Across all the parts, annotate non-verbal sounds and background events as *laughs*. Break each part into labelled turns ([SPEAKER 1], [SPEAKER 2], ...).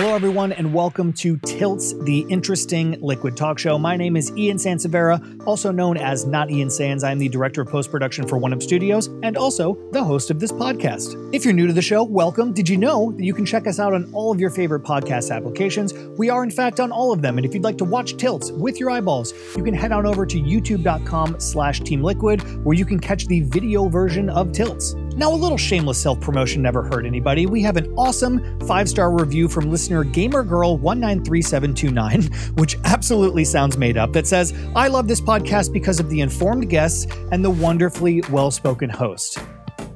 [SPEAKER 1] Hello, everyone, and welcome to Tilts, the interesting liquid talk show. My name is Ian Sansevera, also known as Not Ian Sands. I'm the director of post production for One Up Studios and also the host of this podcast. If you're new to the show, welcome. Did you know that you can check us out on all of your favorite podcast applications? We are, in fact, on all of them. And if you'd like to watch Tilts with your eyeballs, you can head on over to youtube.com slash Team Liquid, where you can catch the video version of Tilts. Now, a little shameless self promotion never hurt anybody. We have an awesome five star review from listener GamerGirl193729, *laughs* which absolutely sounds made up, that says, I love this podcast because of the informed guests and the wonderfully well spoken host.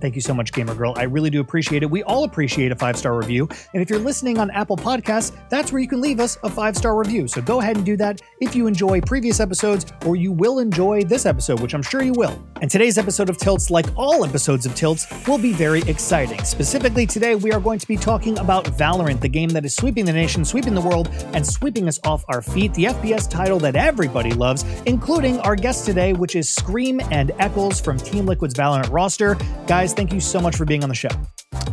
[SPEAKER 1] Thank you so much, Gamer Girl. I really do appreciate it. We all appreciate a five star review. And if you're listening on Apple Podcasts, that's where you can leave us a five star review. So go ahead and do that if you enjoy previous episodes or you will enjoy this episode, which I'm sure you will. And today's episode of Tilts, like all episodes of Tilts, will be very exciting. Specifically, today we are going to be talking about Valorant, the game that is sweeping the nation, sweeping the world, and sweeping us off our feet. The FPS title that everybody loves, including our guest today, which is Scream and Eccles from Team Liquid's Valorant roster. Guys, thank you so much for being on the show.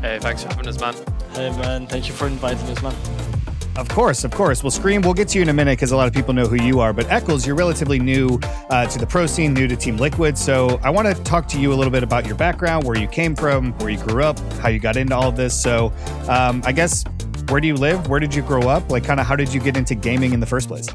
[SPEAKER 2] Hey, thanks for having us, man.
[SPEAKER 3] Hey man, thank you for inviting us, man.
[SPEAKER 1] Of course, of course. Well, Scream, we'll get to you in a minute because a lot of people know who you are. But Eccles, you're relatively new uh, to the pro scene, new to Team Liquid. So I want to talk to you a little bit about your background, where you came from, where you grew up, how you got into all of this. So um, I guess, where do you live? Where did you grow up? Like, kind of how did you get into gaming in the first place?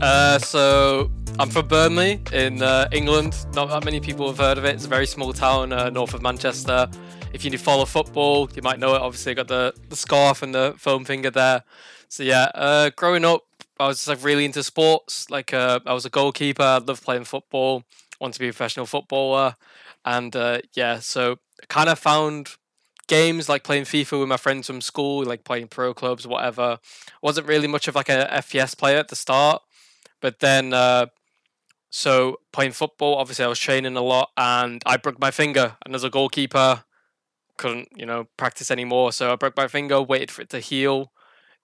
[SPEAKER 2] Uh, so I'm from Burnley in uh, England. Not that many people have heard of it. It's a very small town uh, north of Manchester. If you follow football, you might know it. Obviously, I got the, the scarf and the foam finger there. So yeah, uh, growing up, I was like really into sports. Like uh, I was a goalkeeper. I loved playing football. Wanted to be a professional footballer, and uh, yeah, so I kind of found games like playing FIFA with my friends from school, like playing pro clubs, whatever. wasn't really much of like a FPS player at the start, but then uh, so playing football, obviously I was training a lot, and I broke my finger, and as a goalkeeper, couldn't you know practice anymore. So I broke my finger, waited for it to heal.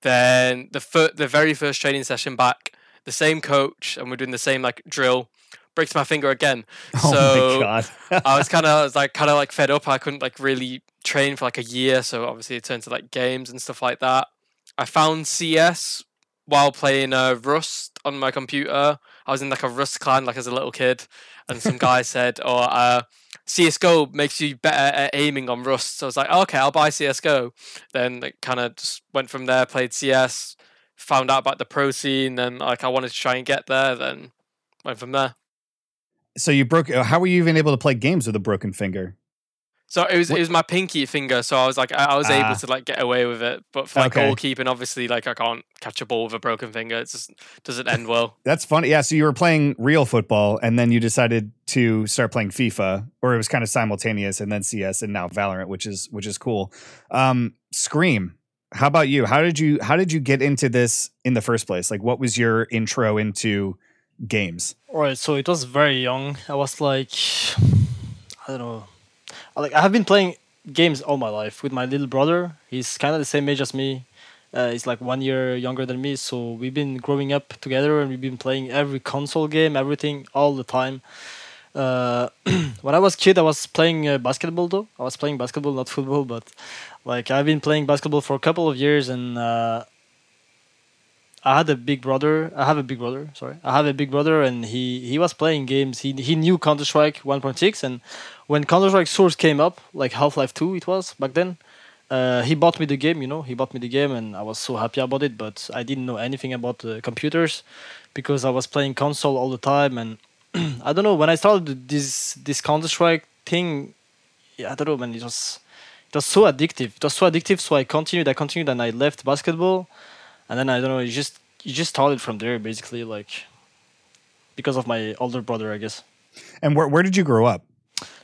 [SPEAKER 2] Then the fir- the very first training session back, the same coach, and we're doing the same like drill. Breaks my finger again. *laughs*
[SPEAKER 1] Oh
[SPEAKER 2] so
[SPEAKER 1] my God. *laughs*
[SPEAKER 2] I was kind of like kind of like fed up. I couldn't like really train for like a year, so obviously it turned to like games and stuff like that. I found CS while playing uh, Rust on my computer. I was in like a Rust clan like as a little kid, and some guy *laughs* said, "Oh, uh, CS:GO makes you better at aiming on Rust." So I was like, "Okay, I'll buy CS:GO." Then it kind of just went from there. Played CS, found out about the pro scene, then like I wanted to try and get there. Then went from there.
[SPEAKER 1] So you broke. How were you even able to play games with a broken finger?
[SPEAKER 2] So it was
[SPEAKER 1] What-
[SPEAKER 2] it was my pinky finger, so I was like I, I was
[SPEAKER 1] Ah.
[SPEAKER 2] able to like get away with it. But for like
[SPEAKER 1] Okay.
[SPEAKER 2] goalkeeping, obviously, like I can't catch a ball with a broken finger. It just doesn't end well. *laughs*
[SPEAKER 1] That's funny. Yeah. So you were playing real football, and then you decided to start playing FIFA, or it was kind of simultaneous, and then CS, and now Valorant, which is which is cool. Um, Scream. How about you? How did you how did you get into this in the first place? Like, what was your intro into games?
[SPEAKER 3] Alright, so it was very young. I was like, I don't know, I- like I have been playing games all my life with my little brother. He's kind of the same age as me. Uh, he's like one year younger than me, so we've been growing up together and we've been playing every console game, everything, all the time. Uh, *clears throat* when I was kid, I was playing uh, basketball though. I was playing basketball, not football, but like I've been playing basketball for a couple of years, and uh, I had a big brother. I have a big brother. Sorry, I have a big brother, and he he was playing games. He he knew Counter Strike 1.6, and when Counter Strike Source came up, like Half Life 2, it was back then. Uh, he bought me the game. You know, he bought me the game, and I was so happy about it. But I didn't know anything about the computers because I was playing console all the time, and *clears throat* I don't know. When I started this this Counter Strike thing, yeah, I don't know, man. It was it was so addictive. It was so addictive. So I continued. I continued, and I left basketball and then I don't know. You just you just started from there basically, like because of my older brother, I guess.
[SPEAKER 1] And where where did you grow up?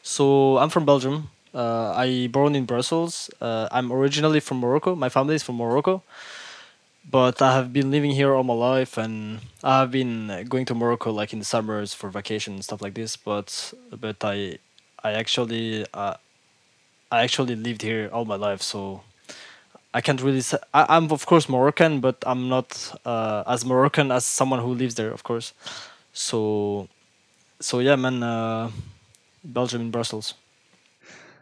[SPEAKER 3] So I'm from Belgium. Uh, I born in Brussels. Uh, I'm originally from Morocco. My family is from Morocco, but I have been living here all my life, and I have been going to Morocco like in the summers for vacation and stuff like this. But but I I actually uh, I actually lived here all my life, so I can't really say. I, I'm of course Moroccan, but I'm not uh, as Moroccan as someone who lives there, of course. So so yeah, man. Uh, Belgium in Brussels.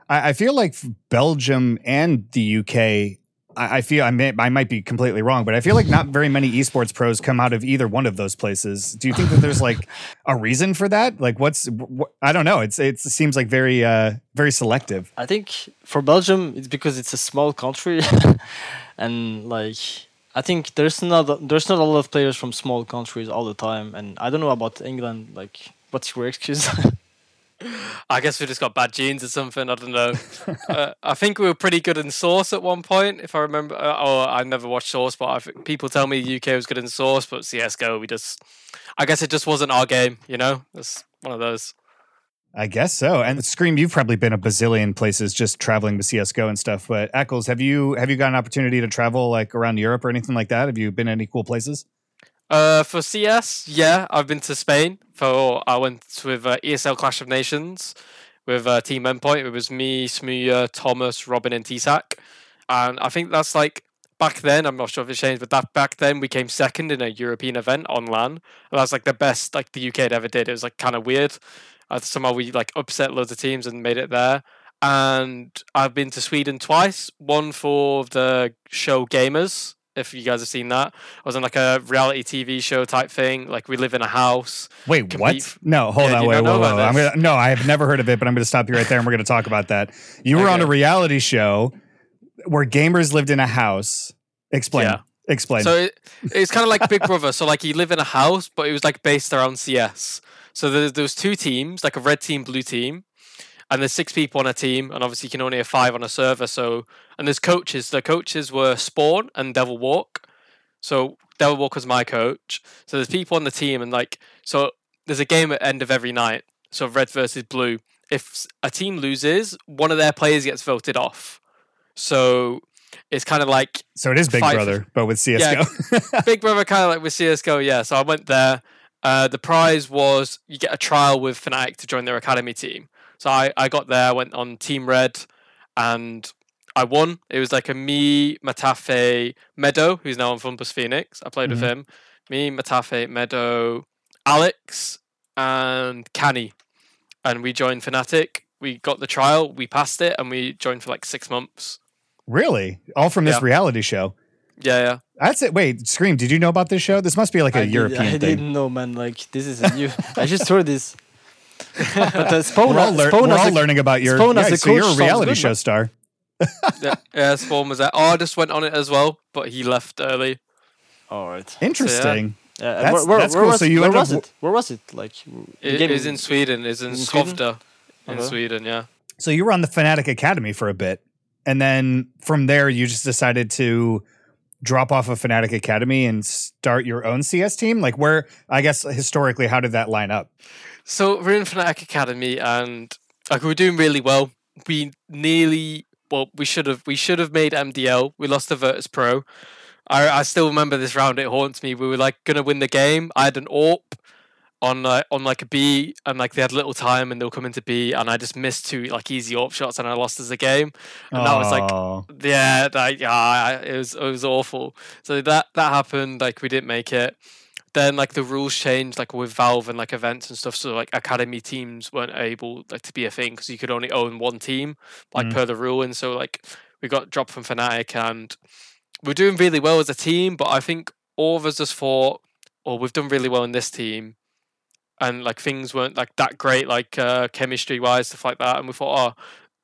[SPEAKER 1] I, I feel like Belgium and the UK I, I feel I may I might be completely wrong, but I feel like not very many esports pros come out of either one of those places. Do you think that there's like *laughs* a reason for that? Like, what's wh- I don't know. It's it seems like very uh very selective.
[SPEAKER 3] I think for Belgium, it's because it's a small country, *laughs* and like I think there's not there's not a lot of players from small countries all the time. And I don't know about England. Like, what's your excuse? *laughs*
[SPEAKER 2] I guess we just got bad genes or something. I don't know. uh, I think we were pretty good in Source at one point, if I remember. Uh, oh, I never watched Source, but I people tell me UK was good in Source, but CS:GO, we just, I guess it just wasn't our game. You know, it's one of those.
[SPEAKER 1] I guess so. And Scream, you've probably been a bazillion places just traveling with CS:GO and stuff. But Eccles, have you have you got an opportunity to travel like around Europe or anything like that? Have you been any cool places?
[SPEAKER 2] Uh, for CS, yeah, I've been to Spain. For I went with uh, ESL Clash of Nations with uh, Team Endpoint. It was me, Smooya, Thomas, Robin, and Tsac. And I think that's like back then. I'm not sure if it changed, but that back then we came second in a European event on LAN. And that's like the best like the UK had ever did. It was like kind of weird. Uh, somehow we like upset loads of teams and made it there. And I've been to Sweden twice. One for the show Gamers, if you guys have seen that. I was on like a reality TV show type thing. Like we live in a house.
[SPEAKER 1] Wait,
[SPEAKER 2] compete
[SPEAKER 1] what? No, hold
[SPEAKER 2] Yeah,
[SPEAKER 1] on, wait,
[SPEAKER 2] not
[SPEAKER 1] whoa, whoa. I'm gonna, no, I have never heard of it, but I'm going to stop you right there, and we're going to talk about that. You were on a reality show where gamers lived in a house. Explain.
[SPEAKER 2] Yeah.
[SPEAKER 1] Explain.
[SPEAKER 2] So it, it's kind of like Big Brother. So like you live in a house, but it was like based around CS. So there, there was two teams, like a red team, blue team, and there's six people on a team, and obviously you can only have five on a server. So and there's coaches. The coaches were Spawn and Devil Walk. So Devil Walk was my coach. So there's people on the team, and like so there's a game at end of every night. So red versus blue. If a team loses, one of their players gets voted off. So it's kind of like
[SPEAKER 1] So it is Big
[SPEAKER 2] five-
[SPEAKER 1] Brother, but with CS:GO. *laughs*
[SPEAKER 2] Big Brother kind of like with CS:GO, yeah. So I went there. Uh, the prize was you get a trial with Fnatic to join their academy team. So I, I got there, went on Team Red, and I won. It was like a me, Matafe, Meddo, who's now on FunPlus Phoenix. I played
[SPEAKER 1] Mhm.
[SPEAKER 2] with him. Me, Matafe, Meddo, Alex, and Canny. And we joined Fnatic. We got the trial, we passed it, and we joined for like six months.
[SPEAKER 1] really? All from this
[SPEAKER 2] Yeah.
[SPEAKER 1] reality show.
[SPEAKER 2] Yeah, yeah.
[SPEAKER 1] That's it. Wait, Scream, did you know about this show? This must be like a
[SPEAKER 3] I did-
[SPEAKER 1] European
[SPEAKER 3] I
[SPEAKER 1] thing.
[SPEAKER 3] didn't know, man. Like this is a new. *laughs* I just heard this. *laughs* but uh, Spawn,
[SPEAKER 1] We're all, lear-
[SPEAKER 3] Spawn
[SPEAKER 1] we're all
[SPEAKER 3] a-
[SPEAKER 1] learning about your.
[SPEAKER 3] Spawn as
[SPEAKER 1] yeah,
[SPEAKER 3] a
[SPEAKER 1] so you're a reality
[SPEAKER 3] good,
[SPEAKER 1] show star.
[SPEAKER 2] yeah, yeah, Spawn was there. Oh, I just went on it as well, but he left early.
[SPEAKER 3] All right.
[SPEAKER 1] Interesting.
[SPEAKER 3] Yeah, and
[SPEAKER 1] That's-
[SPEAKER 3] where, where,
[SPEAKER 1] that's
[SPEAKER 3] where
[SPEAKER 1] cool.
[SPEAKER 3] was,
[SPEAKER 1] So you
[SPEAKER 3] where was
[SPEAKER 1] up
[SPEAKER 3] it? Where was it? Like
[SPEAKER 2] It
[SPEAKER 3] game-
[SPEAKER 2] is in Sweden. It's in,
[SPEAKER 3] in Sweden?
[SPEAKER 2] Skövde in
[SPEAKER 3] Okay.
[SPEAKER 2] Sweden. Yeah.
[SPEAKER 1] So you were on the Fnatic Academy for a bit, and then from there you just decided to drop off of Fnatic Academy and start your own CS team. Like where? I guess historically, how did that line up?
[SPEAKER 2] So we're in Fnatic Academy, and like we were doing really well. We nearly, well, we should have, we should have made MDL. We lost to Virtus Pro. I, I still remember this round. It haunts me. We were like gonna win the game. I had an AWP on like on like a B, and like they had little time, and they'll come into B, and I just missed two like easy AWP shots, and I lost as a game. And that was like yeah, like, yeah, it was it was awful. So that that happened. Like we didn't make it. Then like the rules changed, like with Valve and like events and stuff. So like academy teams weren't able like to be a thing because you could only own one team, like
[SPEAKER 1] Mm.
[SPEAKER 2] per the rule. And so like we got dropped from Fnatic, and we're doing really well as a team. But I think all of us just thought, oh, we've done really well in this team. And like things weren't like that great, like uh, chemistry wise, stuff like that. And we thought, oh,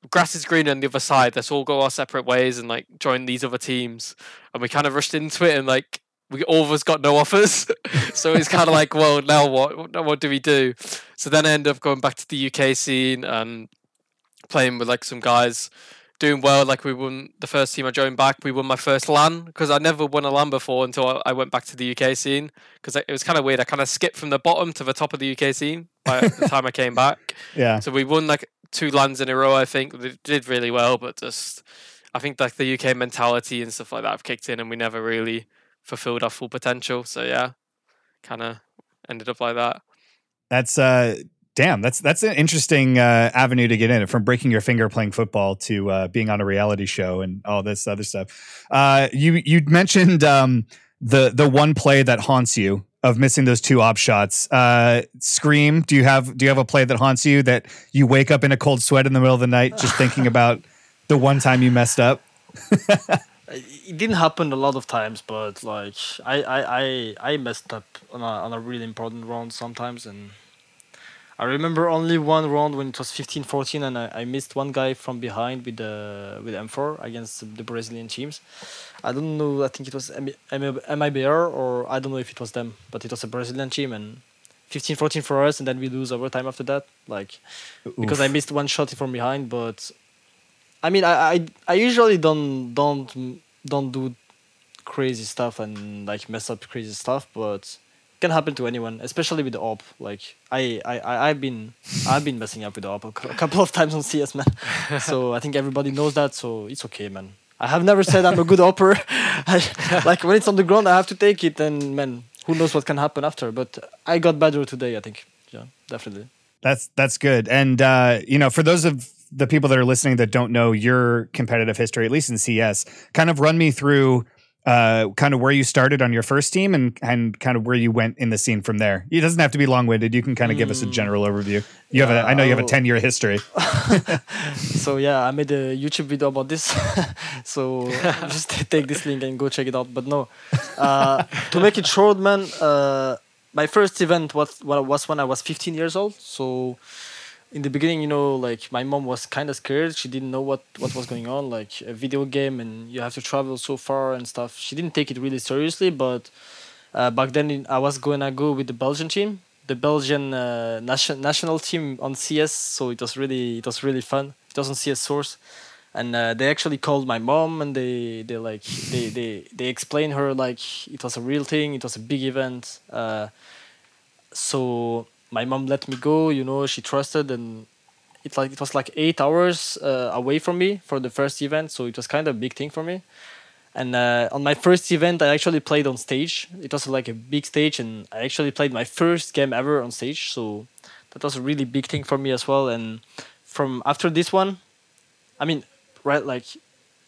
[SPEAKER 2] grass is green on the other side. Let's all go our separate ways and like join these other teams. And we kind of rushed into it and like we all of us got no offers. *laughs* so it's kind of like, well, now what? Now What do we do? So then I ended up going back to the UK scene and playing with like some guys doing well. Like we won the first team I joined back. We won my first LAN because I never won a LAN before until I, went back to the UK scene because it was kind of weird. I kind of skipped from the bottom to the top of the UK scene by the *laughs* time I came back.
[SPEAKER 1] Yeah.
[SPEAKER 2] So we won like two LANs in a row. I think we did really well, but just I think like the UK mentality and stuff like that have kicked in, and we never really fulfilled our full potential. So yeah, kind of ended up like that.
[SPEAKER 1] That's uh damn, that's that's an interesting uh avenue to get in from breaking your finger playing football to uh being on a reality show and all this other stuff. Uh you you mentioned um the the one play that haunts you of missing those two op shots. Uh Scream, do you have do you have a play that haunts you that you wake up in a cold sweat in the middle of the night just thinking *laughs* about the one time you messed up? *laughs*
[SPEAKER 3] it didn't happen a lot of times, but like I I I, I messed up on a on a really important round sometimes, and I remember only one round when it was 15-14 and I, I missed one guy from behind with the with M4 against the Brazilian teams. I don't know. I think it was MIBR or I don't know if it was them, but it was a Brazilian team and 15-14 for us, and then we lose overtime after that. Like Oof. because I missed one shot from behind, but I mean I I, I usually don't don't don't do crazy stuff and like mess up crazy stuff, but it can happen to anyone, especially with the op. Like I, I, I've been, I've been messing up with the op a couple of times on CS, man. *laughs* so I think everybody knows that. So it's okay, man. I have never said I'm a good opper. *laughs* like when it's on the ground, I have to take it, and man, who knows what can happen after? But I got better today. I think, yeah, definitely.
[SPEAKER 1] That's that's good. And uh, you know, for those of the people that are listening that don't know your competitive history, at least in CS, kind of run me through uh, kind of where you started on your first team and and kind of where you went in the scene from there. It doesn't have to be long winded. You can kind of give us a general overview. You have a, I know you have a ten year history. *laughs*
[SPEAKER 3] so yeah, I made a YouTube video about this. *laughs* so *laughs* just take this link and go check it out. But no, uh, to make it short, man. Uh, my first event was was when I was 15 years old. So in the beginning, you know, like my mom was kind of scared. She didn't know what what was going on, like a video game, and you have to travel so far and stuff. She didn't take it really seriously, but uh, back then I was gonna go with the Belgian team, the Belgian uh, nation, national team on CS. So it was really it was really fun. It was on CS Source, and uh, they actually called my mom and they they like they they they explained her like it was a real thing. It was a big event. Uh, so my mom let me go. You know, she trusted, and it like it was like eight hours uh, away from me for the first event, so it was kind of a big thing for me. And uh, on my first event, I actually played on stage. It was like a big stage, and I actually played my first game ever on stage. So that was a really big thing for me as well. And from after this one, I mean, right like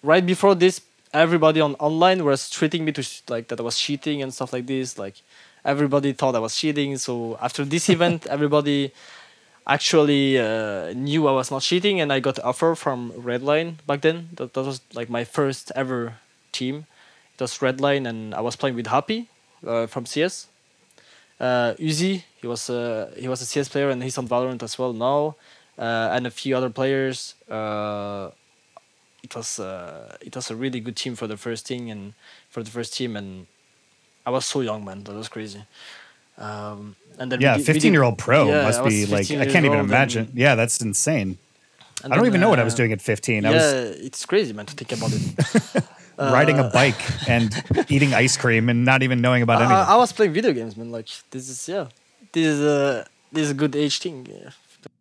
[SPEAKER 3] right before this, everybody on online was treating me to like that I was cheating and stuff like this. Like everybody thought I was cheating. So after this event, *laughs* everybody actually uh, knew I was not cheating, and I got offer from Redline back then. That, that was like my first ever team. It was Redline, and I was playing with Happy uh, from CS. Uh, Uzi, he was uh, he was a CS player, and he's on Valorant as well now, uh, and a few other players. Uh, it was uh, it was a really good team for the first thing and for the first team, and I was so young, man. That was crazy. Um, and then
[SPEAKER 1] yeah, fifteen-year-old pro yeah, must be like I can't even imagine. yeah, that's insane. I don't then, even know uh, what I was uh, doing at fifteen.
[SPEAKER 3] Yeah,
[SPEAKER 1] I was,
[SPEAKER 3] it's crazy, man, to think about it. *laughs*
[SPEAKER 1] riding a uh, bike and *laughs* eating ice cream and not even knowing about anything. I,
[SPEAKER 3] I was playing video games, man. Like this is yeah, this is a this is a good age thing. Yeah.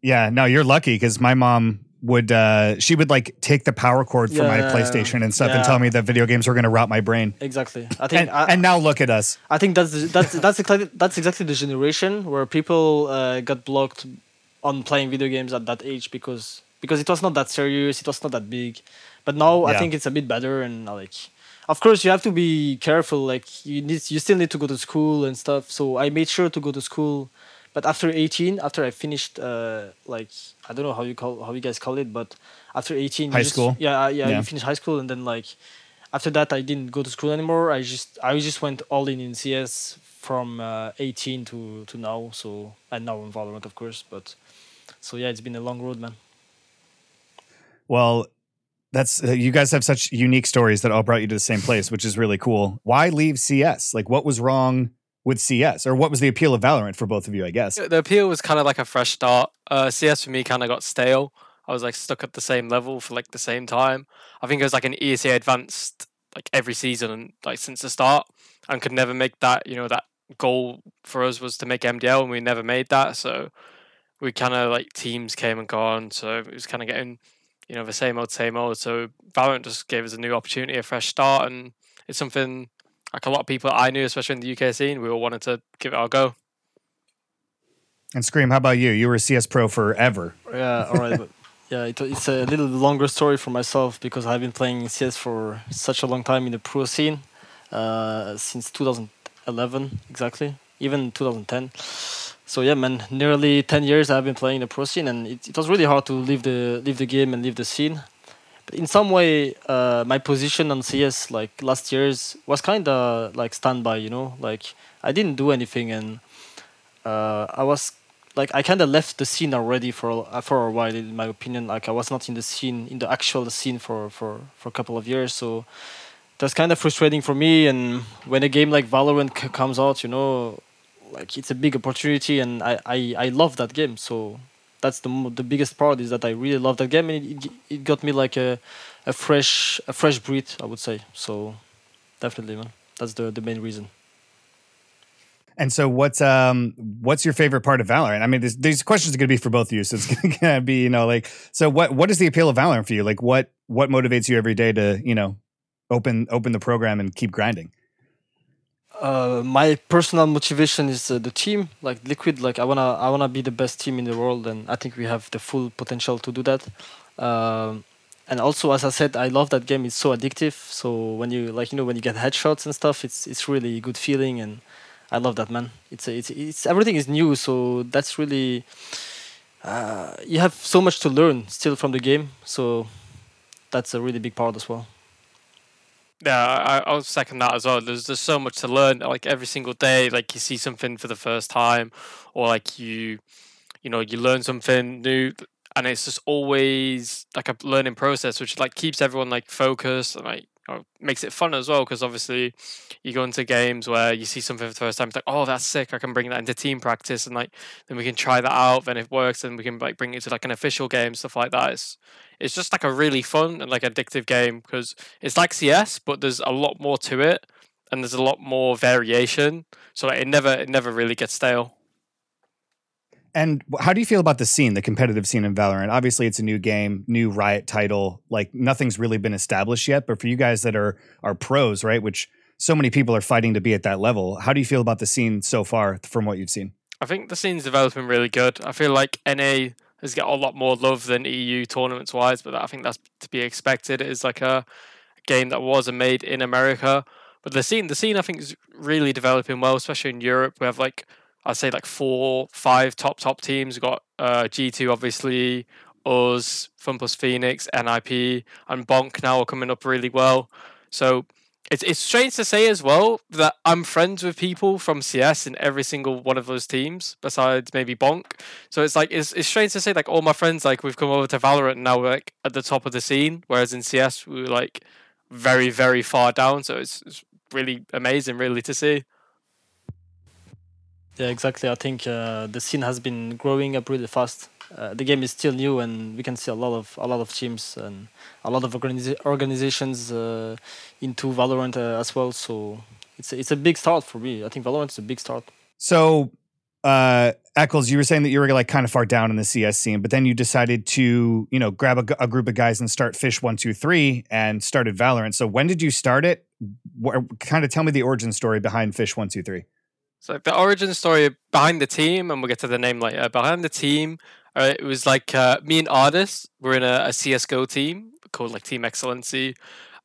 [SPEAKER 1] Yeah, no, you're lucky because my mom would uh she would like take the power cord from yeah, my PlayStation and stuff yeah. and tell me that video games were going to rot my brain.
[SPEAKER 3] Exactly. I think
[SPEAKER 1] and,
[SPEAKER 3] I,
[SPEAKER 1] and, now look at us.
[SPEAKER 3] I think that's that's that's exactly that's exactly the generation where people uh, got blocked on playing video games at that age because because it was not that serious, it was not that big. But now. I think it's a bit better and like of course you have to be careful like you need you still need to go to school and stuff. So I made sure to go to school but after 18 after i finished uh, like i don't know how you call how you guys call it but after 18
[SPEAKER 1] high
[SPEAKER 3] just,
[SPEAKER 1] school?
[SPEAKER 3] Yeah, yeah yeah you finish high school and then like after that i didn't go to school anymore. I just i just went all in in cs from uh, 18 to to now so and now in valorant of course but so yeah it's been a long road man.
[SPEAKER 1] Well that's uh, you guys have such unique stories that all brought you to the same place which is really cool. Why leave cs like what was wrong with CS, or what was the appeal of Valorant for both of you? I guess
[SPEAKER 2] the appeal was kind of like a fresh start. Uh, CS for me kind of got stale. I was like stuck at the same level for like the same time. I think it was like an ESEA advanced like every season and like since the start, and could never make that. You know that goal for us was to make MDL, and we never made that. So we kind of like teams came and gone. So it was kind of getting you know the same old same old. So Valorant just gave us a new opportunity, a fresh start, and it's something like a lot of people I knew, especially in the UK scene, we all wanted to give it our go.
[SPEAKER 1] And Scream, how about you? You were a CS pro forever.
[SPEAKER 3] Yeah, all right. but *laughs* yeah, it, it's a little longer story for myself because I've been playing CS for such a long time in the pro scene uh, since 2011 exactly, even 2010. So yeah, man, nearly 10 years I've been playing the pro scene, and it, it was really hard to leave the leave the game and leave the scene But in some way, uh, my position on CS like last year's was kind of like standby. You know, like I didn't do anything, and uh, I was like I kind of left the scene already for a- for a while. In my opinion, like I was not in the scene in the actual scene for for for a couple of years. So that's kind of frustrating for me. And when a game like Valorant c- comes out, you know, like it's a big opportunity, and I I, I love that game. So that's the the biggest part is that I really love that game, and it, it, got me like a a fresh a fresh breath, I would say. So definitely, man, that's the the main reason.
[SPEAKER 1] And so, what's um, what's your favorite part of Valorant? I mean, this, these questions are going to be for both of you, so it's *laughs* going to be, you know, like, so what what is the appeal of Valorant for you? Like, what what motivates you every day to, you know, open open the program and keep grinding?
[SPEAKER 3] Uh, my personal motivation is uh, the team, like Liquid. Like I wanna, I wanna be the best team in the world, and I think we have the full potential to do that. Um, and also, as I said, I love that game. It's so addictive. So when you like, you know, when you get headshots and stuff, it's it's really a good feeling, and I love that, man. It's a, it's it's everything is new, so that's really. Uh, you have so much to learn still from the game, so that's a really big part as well.
[SPEAKER 2] Yeah, I, I'll second that as well. There's there's so much to learn. Like every single day, like you see something for the first time, or like you, you know, you learn something new, and it's just always like a learning process, which like keeps everyone like focused and like makes it fun as well. Because obviously, you go into games where you see something for the first time, it's like, oh, that's sick. I can bring that into team practice, and like then we can try that out. Then it works, then we can like bring it to like an official game, stuff like that. It's it's just like a really fun and like addictive game because it's like CS, but there's a lot more to it, and there's a lot more variation. So like, it never it never really gets stale.
[SPEAKER 1] And how do you feel about the scene, the competitive scene in Valorant? Obviously, it's a new game, new Riot title. Like nothing's really been established yet. But for you guys that are are pros, right, which so many people are fighting to be at that level, how do you feel about the scene so far from what you've seen?
[SPEAKER 2] I think the scene's developing really good. I feel like NA has got a lot more love than EU tournaments wise, but I think that's to be expected. It is like a game that was made in America, but the scene, the scene, I think is really developing well, especially in Europe. We have like I'd say like four, five top top teams. We've got uh, G two, obviously, us, Fun Plus Phoenix, NIP, and Bonk now are coming up really well. So it's it's strange to say as well that I'm friends with people from CS in every single one of those teams, besides maybe Bonk. So it's like it's it's strange to say like all my friends like we've come over to Valorant and now we're like at the top of the scene, whereas in CS we were like very very far down. So it's, it's really amazing, really to see.
[SPEAKER 3] Yeah, exactly. I think uh, the scene has been growing up really fast. Uh, the game is still new, and we can see a lot of a lot of teams and a lot of organiza- organizations uh, into Valorant uh, as well. So it's a, it's a big start for me. I think Valorant is a big start.
[SPEAKER 1] So, uh, Eccles, you were saying that you were like kind of far down in the CS scene, but then you decided to, you know, grab a group of guys and start Fish One Two Three and started Valorant. So, when did you start it? Kind of tell me the origin story behind Fish One Two Three.
[SPEAKER 2] So the origin story behind the team, and we'll get to the name later. Behind the team, uh, it was like uh, me and Ardiis were in a, a CS:GO team called like Team Excellency,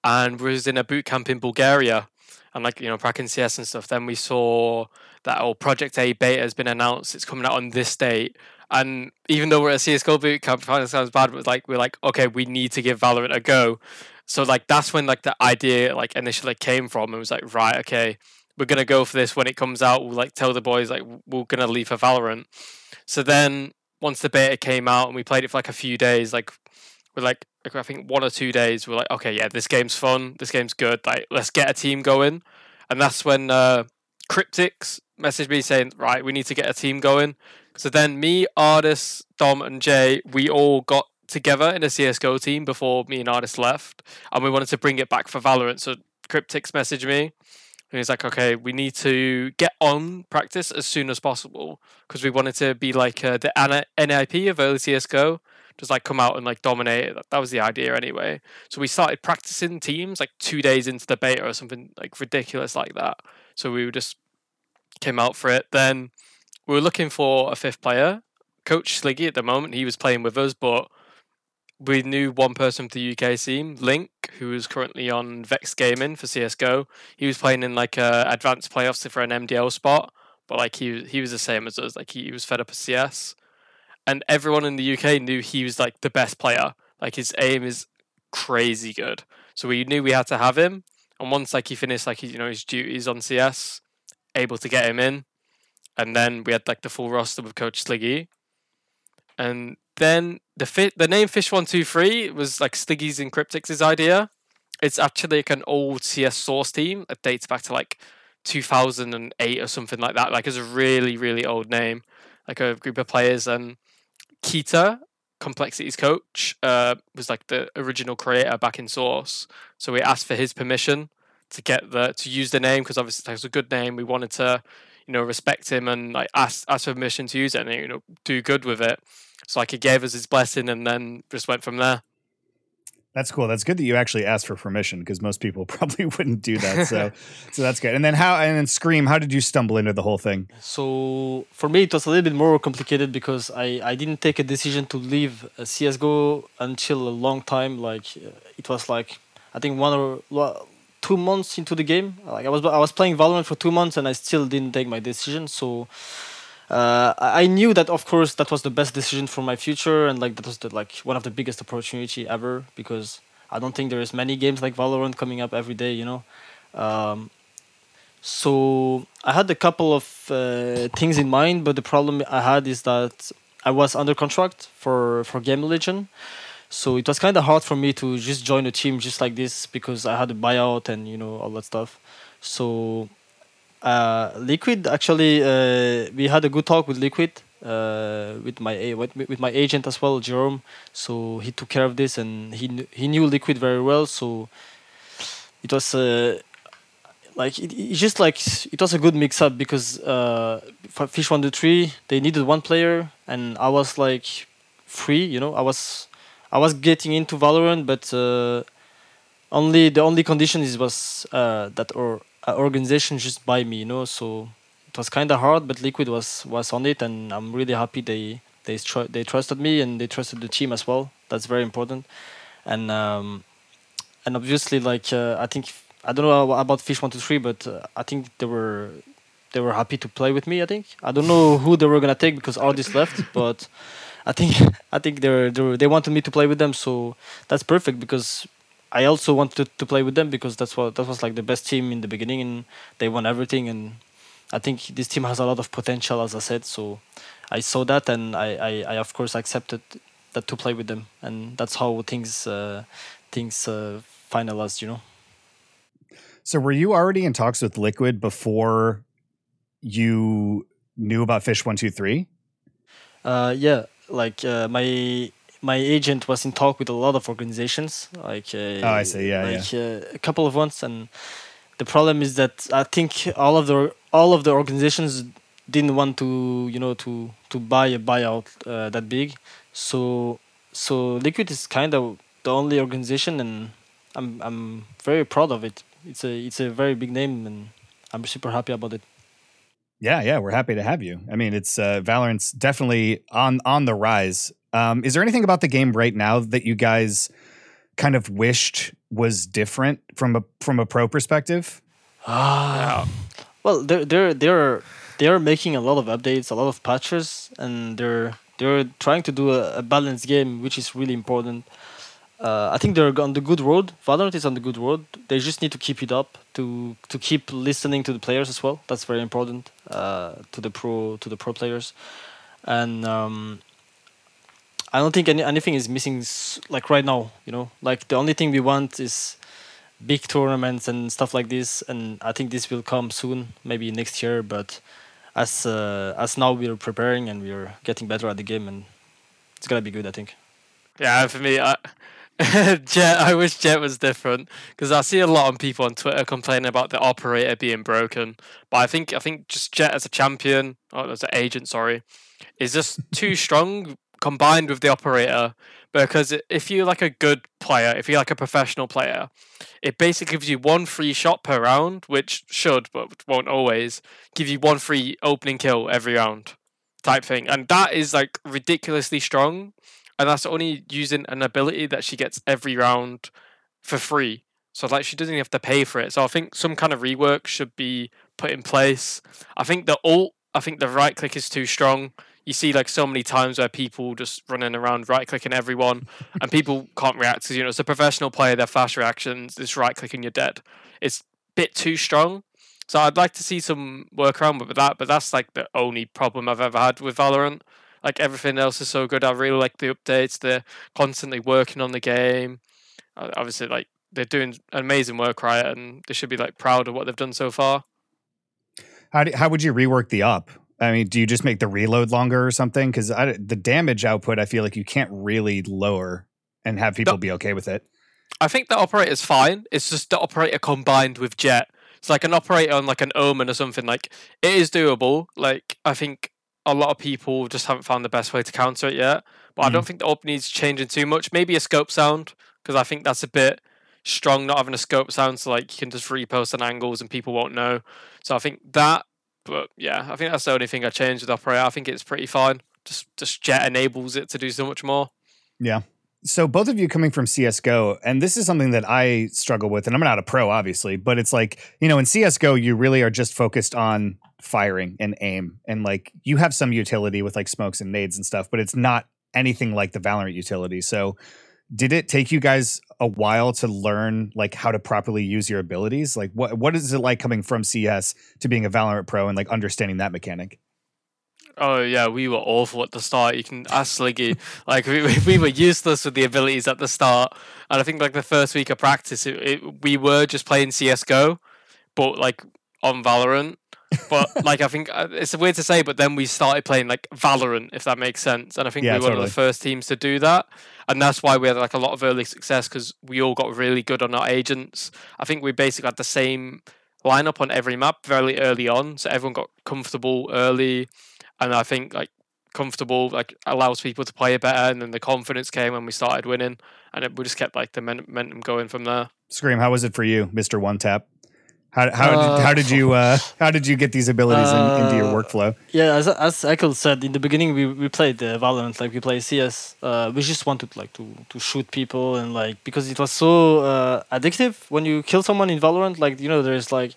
[SPEAKER 2] and we was in a boot camp in Bulgaria, and like you know practicing CS and stuff. Then we saw that oh Project A beta has been announced. It's coming out on this date. And even though we're at a CS:GO boot camp, it kind of sounds bad, but like we're like, okay, we need to give Valorant a go. So like that's when like the idea like initially came from. It was like right, okay, we're gonna go for this when it comes out. We'll like tell the boys like we're gonna leave for Valorant. So then once the beta came out and we played it for like a few days, like we're like I think one or two days, we're like, okay, yeah, this game's fun, this game's good. Like let's get a team going. And that's when uh, Kryptix messaged me saying, right, we need to get a team going. So then me, Ardiis, Dom, and Jay, we all got together in a CS:GO team before me and Ardiis left, and we wanted to bring it back for Valorant. So Kryptix messaged me, and he's like, "Okay, we need to get on practice as soon as possible because we wanted to be like uh, the NIP of early CS:GO, just like come out and like dominate. That was the idea anyway. So we started practicing teams like two days into the beta or something like ridiculous like that. So we just came out for it. Then we were looking for a fifth player. Coach Sliggy at the moment, he was playing with us, but we knew one person from the UK team, Link, who is currently on Vex Gaming for CS:GO. He was playing in like a advanced playoffs for an MDL spot, but like he he was the same as us. Like he, was fed up with CS, and everyone in the UK knew he was like the best player. Like his aim is crazy good. So we knew we had to have him. And once like he finished like you know his duties on CS, able to get him in, and then we had like the full roster with Coach Sliggy. And then the fi- the name Fish One Two Three was like Sliggy's and Kryptix's idea. It's actually like an old CS Source team that dates back to like 2008 or something like that. Like it's a really really old name, like a group of players. And Kita, Complexity's coach, uh, was like the original creator back in Source. So we asked for his permission to get the to use the name because obviously it's a good name. We wanted to, you know, respect him and like ask ask for permission to use it and you know do good with it. So like he gave us his blessing and then just went from there.
[SPEAKER 1] That's cool. That's good that you actually asked for permission because most people *laughs* probably wouldn't do that. So, *laughs* so that's good. And then how? And then Scream. How did you stumble into the whole thing?
[SPEAKER 3] So for me, it was a little bit more complicated because I, I didn't take a decision to leave uh, CS:GO until a long time. Like uh, it was like I think one or two months into the game. Like I was I was playing Valorant for two months and I still didn't take my decision. So uh, I knew that of course that was the best decision for my future and like that was the, like one of the biggest opportunity ever because I don't think there is many games like Valorant coming up every day. You know. Um, so I had a couple of uh, things in mind, but the problem I had is that I was under contract for for Game Legion, so it was kind of hard for me to just join a team just like this because I had a buyout and you know all that stuff. So uh, Liquid actually uh, we had a good talk with Liquid uh, with my with, my agent as well, Jerome. So he took care of this and he kn- he knew Liquid very well. So it was uh, like it, it's just like it was a good mix up because uh, for Fish One Two Three they needed one player and I was like free. You know, I was I was getting into Valorant, but uh, only the only condition is was that or organization just by me. You know, so it was kind of hard, but Liquid was was on it, and I'm really happy they they tr- they trusted me and they trusted the team as well. That's very important, and um, and obviously like uh, I think I don't know about Fish One Two Three, but uh, I think they were they were happy to play with me. I think I don't know who they were gonna take because Ardiis left, *laughs* but I think I think they they they wanted me to play with them, so that's perfect because I also wanted to play with them because that's what that was like the best team in the beginning and they won everything and I think this team has a lot of potential as I said. So I saw that and I I, I of course accepted that to play with them and that's how things uh, things uh, finalized, you know.
[SPEAKER 1] So were you already in talks with Liquid before you knew about Fish One Two Three?
[SPEAKER 3] Uh, yeah, like uh, my my agent was in talk with a lot of organizations, like uh,
[SPEAKER 1] oh, I see, yeah,
[SPEAKER 3] like
[SPEAKER 1] yeah.
[SPEAKER 3] Uh, a couple of ones, and the problem is that I think all of the all of the organizations didn't want to you know to to buy a buyout uh, that big, so so Liquid is kind of the only organization, and I'm I'm very proud of it. It's a it's a very big name, and I'm super happy about it.
[SPEAKER 1] Yeah, yeah, we're happy to have you. I mean, it's uh, Valorant's definitely on on the rise. Um, is there anything about the game right now that you guys kind of wished was different from a from a pro perspective?
[SPEAKER 3] Ah, well, they're they're they're they're making a lot of updates, a lot of patches, and they're they're trying to do a, a balanced game, which is really important. Uh, I think they're on the good road. Valorant is on the good road. They just need to keep it up to to keep listening to the players as well. That's very important uh, to the pro to the pro players, and um, I don't think any, anything is missing like right now. You know, like the only thing we want is big tournaments and stuff like this, and I think this will come soon, maybe next year. But as uh, as now we're preparing and we're getting better at the game, and it's gonna be good. I think.
[SPEAKER 2] Yeah, for me, I, *laughs* Jett. I wish Jett was different because I see a lot of people on Twitter complaining about the operator being broken. But I think I think just Jet as a champion, or as an agent, sorry, is just too *laughs* strong combined with the operator. Because if you're like a good player, if you're like a professional player, it basically gives you one free shot per round, which should but won't always give you one free opening kill every round, type thing, and that is like ridiculously strong and that's only using an ability that she gets every round for free. So like she doesn't even have to pay for it. So I think some kind of rework should be put in place. I think the ult, I think the right click is too strong. you see like so many times where people just running around right clicking everyone, *laughs* and people can't react because you know it's a professional player. They're fast reactions. This right clicking, you're dead. It's a bit too strong. So I'd like to see some workaround with that, but that's like the only problem I've ever had with Valorant. Like everything else is so good. I really like the updates. They're constantly working on the game. Obviously, like they're doing amazing work, right? And they should be like proud of what they've done so far.
[SPEAKER 1] How do, how would you rework the op? I mean, do you just make the reload longer or something? Because the damage output, I feel like you can't really lower and have people be okay with it.
[SPEAKER 2] I think the operator is fine. It's just the operator combined with Jett. It's like an operator on like an Omen or something. Like it is doable. Like I think a lot of people just haven't found the best way to counter it yet. But mm. I don't mm. think the op needs changing too much. Maybe a scope sound because I think that's a bit strong. Not having a scope sound, so like you can just repost on angles and people won't know. So I think that. But yeah, I think that's the only thing I changed with operator. I think it's pretty fine. Just just Jett enables it to do so much more.
[SPEAKER 1] Yeah. So both of you coming from CS:GO, and this is something that I struggle with, and I'm not a pro, obviously, but it's like you know, in CS:GO, you really are just focused on firing and aim. And like you have some utility with like smokes and nades and stuff but it's not anything like the valorant utility. So did it take you guys a while to learn like how to properly use your abilities? Like what what is it like coming from cs to being a valorant pro and like understanding that mechanic?
[SPEAKER 2] Oh yeah, we were awful at the start. You can ask Sliggy. *laughs* like we, we were useless with the abilities at the start, and I think like the first week of practice, it, it, we were just playing CS:GO, but like on Valorant, but like I think uh, it's weird to say, but then we started playing like Valorant, if that makes sense. And I think yeah, we were totally. one of the first teams to do that, and that's why we had like a lot of early success because we all got really good on our agents. I think we basically had the same lineup on every map very early on, so everyone got comfortable early, and I think like comfortable like allows people to play better, and then the confidence came when we started winning, and it, we just kept like the momentum going from there.
[SPEAKER 1] Scream, how was it for you, Mister One Tap? How how uh, did, how did you uh, how did you get these abilities in, into your uh, workflow?
[SPEAKER 3] Yeah, as as Ekel said in the beginning, we, we played uh, Valorant like we play CS. Uh, we just wanted like to to shoot people and like because it was so uh, addictive when you kill someone in Valorant. Like you know, there's like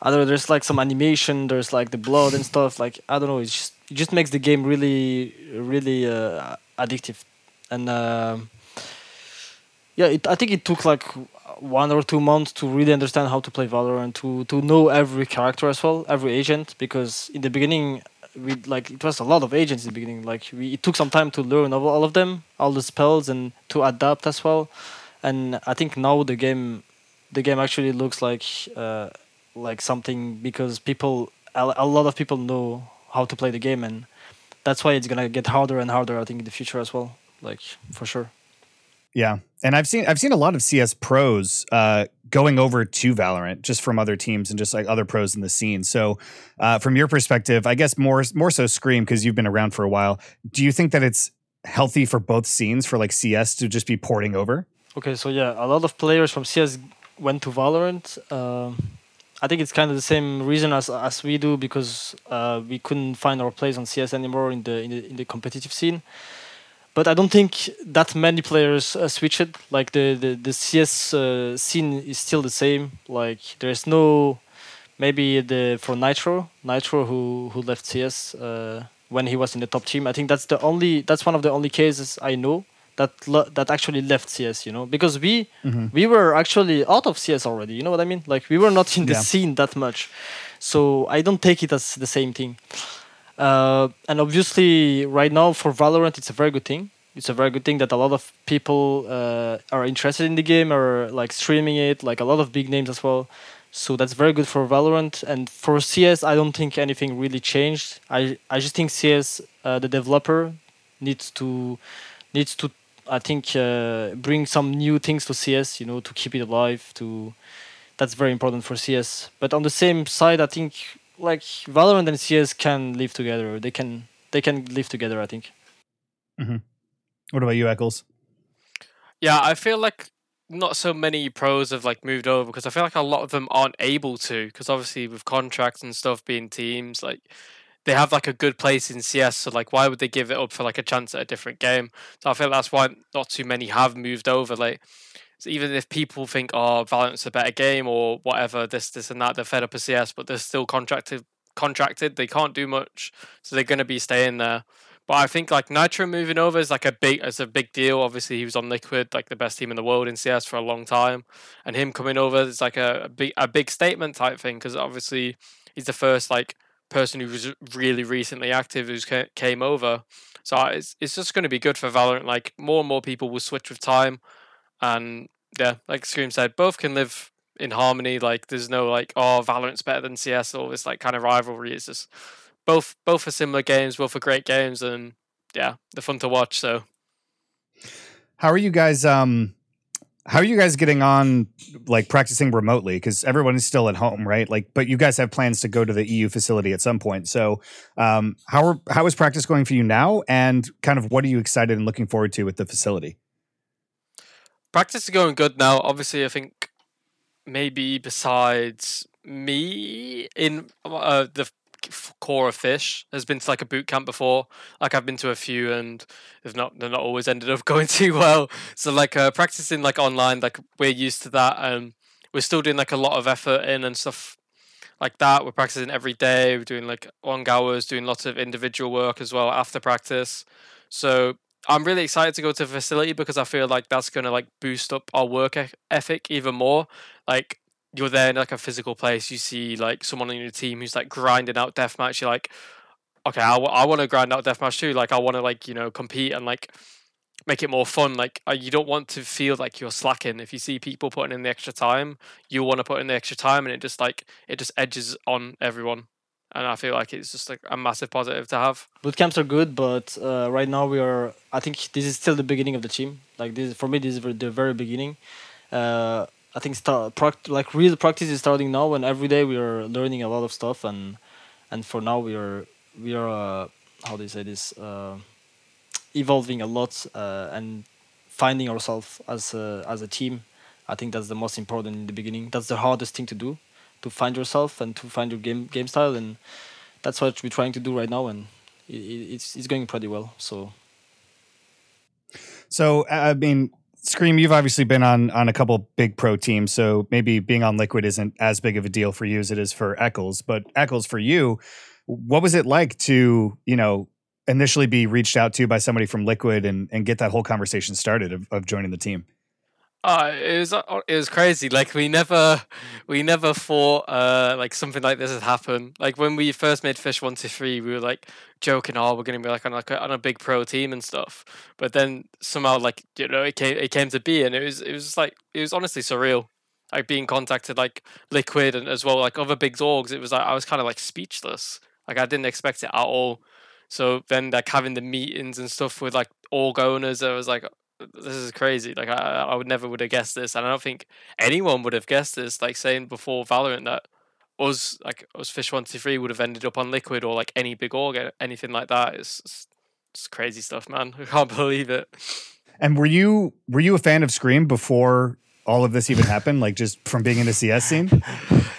[SPEAKER 3] I don't know, there's like some animation, there's like the blood and stuff. Like I don't know, it just it just makes the game really really uh, addictive, and um, yeah, it, I think it took like one or two months to really understand how to play Valorant, to to know every character as well, every agent. Because in the beginning, we like it was a lot of agents in the beginning. Like we, it took some time to learn all, of them, all the spells, and to adapt as well. And I think now the game, the game actually looks like uh, like something because people, a, a lot of people know how to play the game, and that's why it's gonna get harder and harder. I think in the future as well, like for sure.
[SPEAKER 1] Yeah, and I've seen I've seen a lot of CS pros uh, going over to Valorant just from other teams and just like other pros in the scene. So, uh, from your perspective, I guess more more so Scream because you've been around for a while. Do you think that it's healthy for both scenes for like CS to just be porting over?
[SPEAKER 3] Okay, so yeah, a lot of players from CS went to Valorant. Uh, I think it's kind of the same reason as as we do because uh, we couldn't find our place on CS anymore in the in the, in the competitive scene but I don't think that many players uh, switched. Like the the, the CS uh, scene is still the same. Like there's no maybe the for Nitro Nitro who who left CS uh, when he was in the top team. I think that's the only that's one of the only cases I know that that actually left CS. You know because we mm-hmm. we were actually out of CS already. You know what I mean? Like we were not in the yeah. scene that much. So I don't take it as the same thing. Uh, and obviously, right now for Valorant, it's a very good thing. It's a very good thing that a lot of people uh, are interested in the game or like streaming it, like a lot of big names as well. So that's very good for Valorant. And for CS, I don't think anything really changed. I I just think CS, uh, the developer, needs to needs to I think uh, bring some new things to CS. You know, to keep it alive. To that's very important for CS. But on the same side, I think like Valorant and CS can live together. They can they can live together. I think.
[SPEAKER 1] Mm-hmm. What about you, Eccles?
[SPEAKER 2] Yeah, I feel like not so many pros have like moved over because I feel like a lot of them aren't able to because obviously with contracts and stuff being teams like they have like a good place in CS so like why would they give it up for like a chance at a different game so I feel that's why not too many have moved over like so even if people think, oh, Valorant's a better game or whatever, this, this, and that, they're fed up of CS, but they're still contracted contracted. They can't do much, so they're going to be staying there. But I think like Nitro moving over is like a big, it's a big deal. Obviously, he was on Liquid, like the best team in the world in CS for a long time, and him coming over is like a, a big, a big statement type thing because obviously he's the first like person who was really recently active who's came over. So uh, it's it's just going to be good for Valorant. Like more and more people will switch with time, and yeah, like Scream said, both can live in harmony. Like there's no like oh Valorant's better than CS or this like kind of rivalry. It's just both both are similar games, both are great games, and yeah, they're fun to watch. So,
[SPEAKER 1] how are you guys? Um, how are you guys getting on like practicing remotely? Because everyone is still at home, right? Like, but you guys have plans to go to the EU facility at some point. So, um, how are how is practice going for you now? And kind of what are you excited and looking forward to with the facility?
[SPEAKER 2] Practice is going good now. Obviously, I think maybe besides me in uh, the core of fish has been to like a boot camp before. Like i've been to a few and they've not they're not always ended up *laughs* going too well. So like uh, practicing like online like we're used to that. And we're still doing like a lot of effort in and stuff like that. We're practicing every day. We're doing like long hours doing lots of individual work as well after practice. So i'm really excited to go to the facility because i feel like that's going to like boost up our work ethic even more like you're there in like a physical place, you see like someone on your team who's like grinding out deathmatch. You're like, okay, I, w- I want to grind out deathmatch too. Like I want to like you know compete and like make it more fun. Like uh, you don't want to feel like you're slacking. If you see people putting in the extra time, you want to put in the extra time, and it just like it just edges on everyone. And I feel like it's just like a massive positive to have.
[SPEAKER 3] Boot camps are good, but uh, right now we are. I think this is still the beginning of the team. Like this for me, this is the very beginning. Uh, I think start pract- like real practice is starting now, and every day we are learning a lot of stuff, and and for now we are we are uh, how do you say this uh, evolving a lot uh, and finding ourselves as a, as a team. I think that's the most important in the beginning. That's the hardest thing to do, to find yourself and to find your game game style, and that's what we're trying to do right now, and it, it's it's going pretty well. So.
[SPEAKER 1] So I mean, Scream, you've obviously been on on a couple big pro teams, so maybe being on Liquid isn't as big of a deal for you as it is for Eccles. But Eccles, for you, what was it like to you know initially be reached out to by somebody from Liquid and and get that whole conversation started of, of joining the team?
[SPEAKER 2] Uh, it was uh, it was crazy. Like we never we never thought uh like something like this would happen. Like when we first made Fish One Two Three, we were like joking, "Oh, we're gonna be like on like a, on a big pro team and stuff." But then somehow, like you know, it came it came to be, and it was it was like it was honestly surreal. Like being contacted like Liquid and as well like other big orgs. It was like I was kind of like speechless. Like I didn't expect it at all. So then like having the meetings and stuff with like org owners, I was like, this is crazy. Like I, I would never would have guessed this, and I don't think anyone would have guessed this. Like saying before Valorant that us like us Fish One Two Three would have ended up on Liquid or like any big org, anything like that. It's, it's, it's crazy stuff, man. *laughs* I can't believe it.
[SPEAKER 1] And were you were you a fan of Scream before all of this even happened? Like just from being in the CS scene?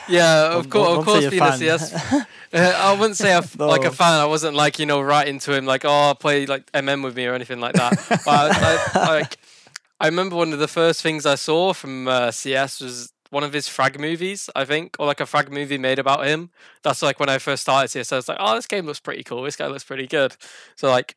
[SPEAKER 2] Yeah, of course, of course, being a CS. uh, *laughs* *laughs* I wouldn't say I'm no. like a fan. I wasn't like you know writing to him like, oh, play like MM with me or anything like that. but I, I, *laughs* like, I remember one of the first things I saw from uh, CS was one of his frag movies, I think, or like a frag movie made about him. That's like when I first started CS. I was like, oh, this game looks pretty cool. This guy looks pretty good. So like,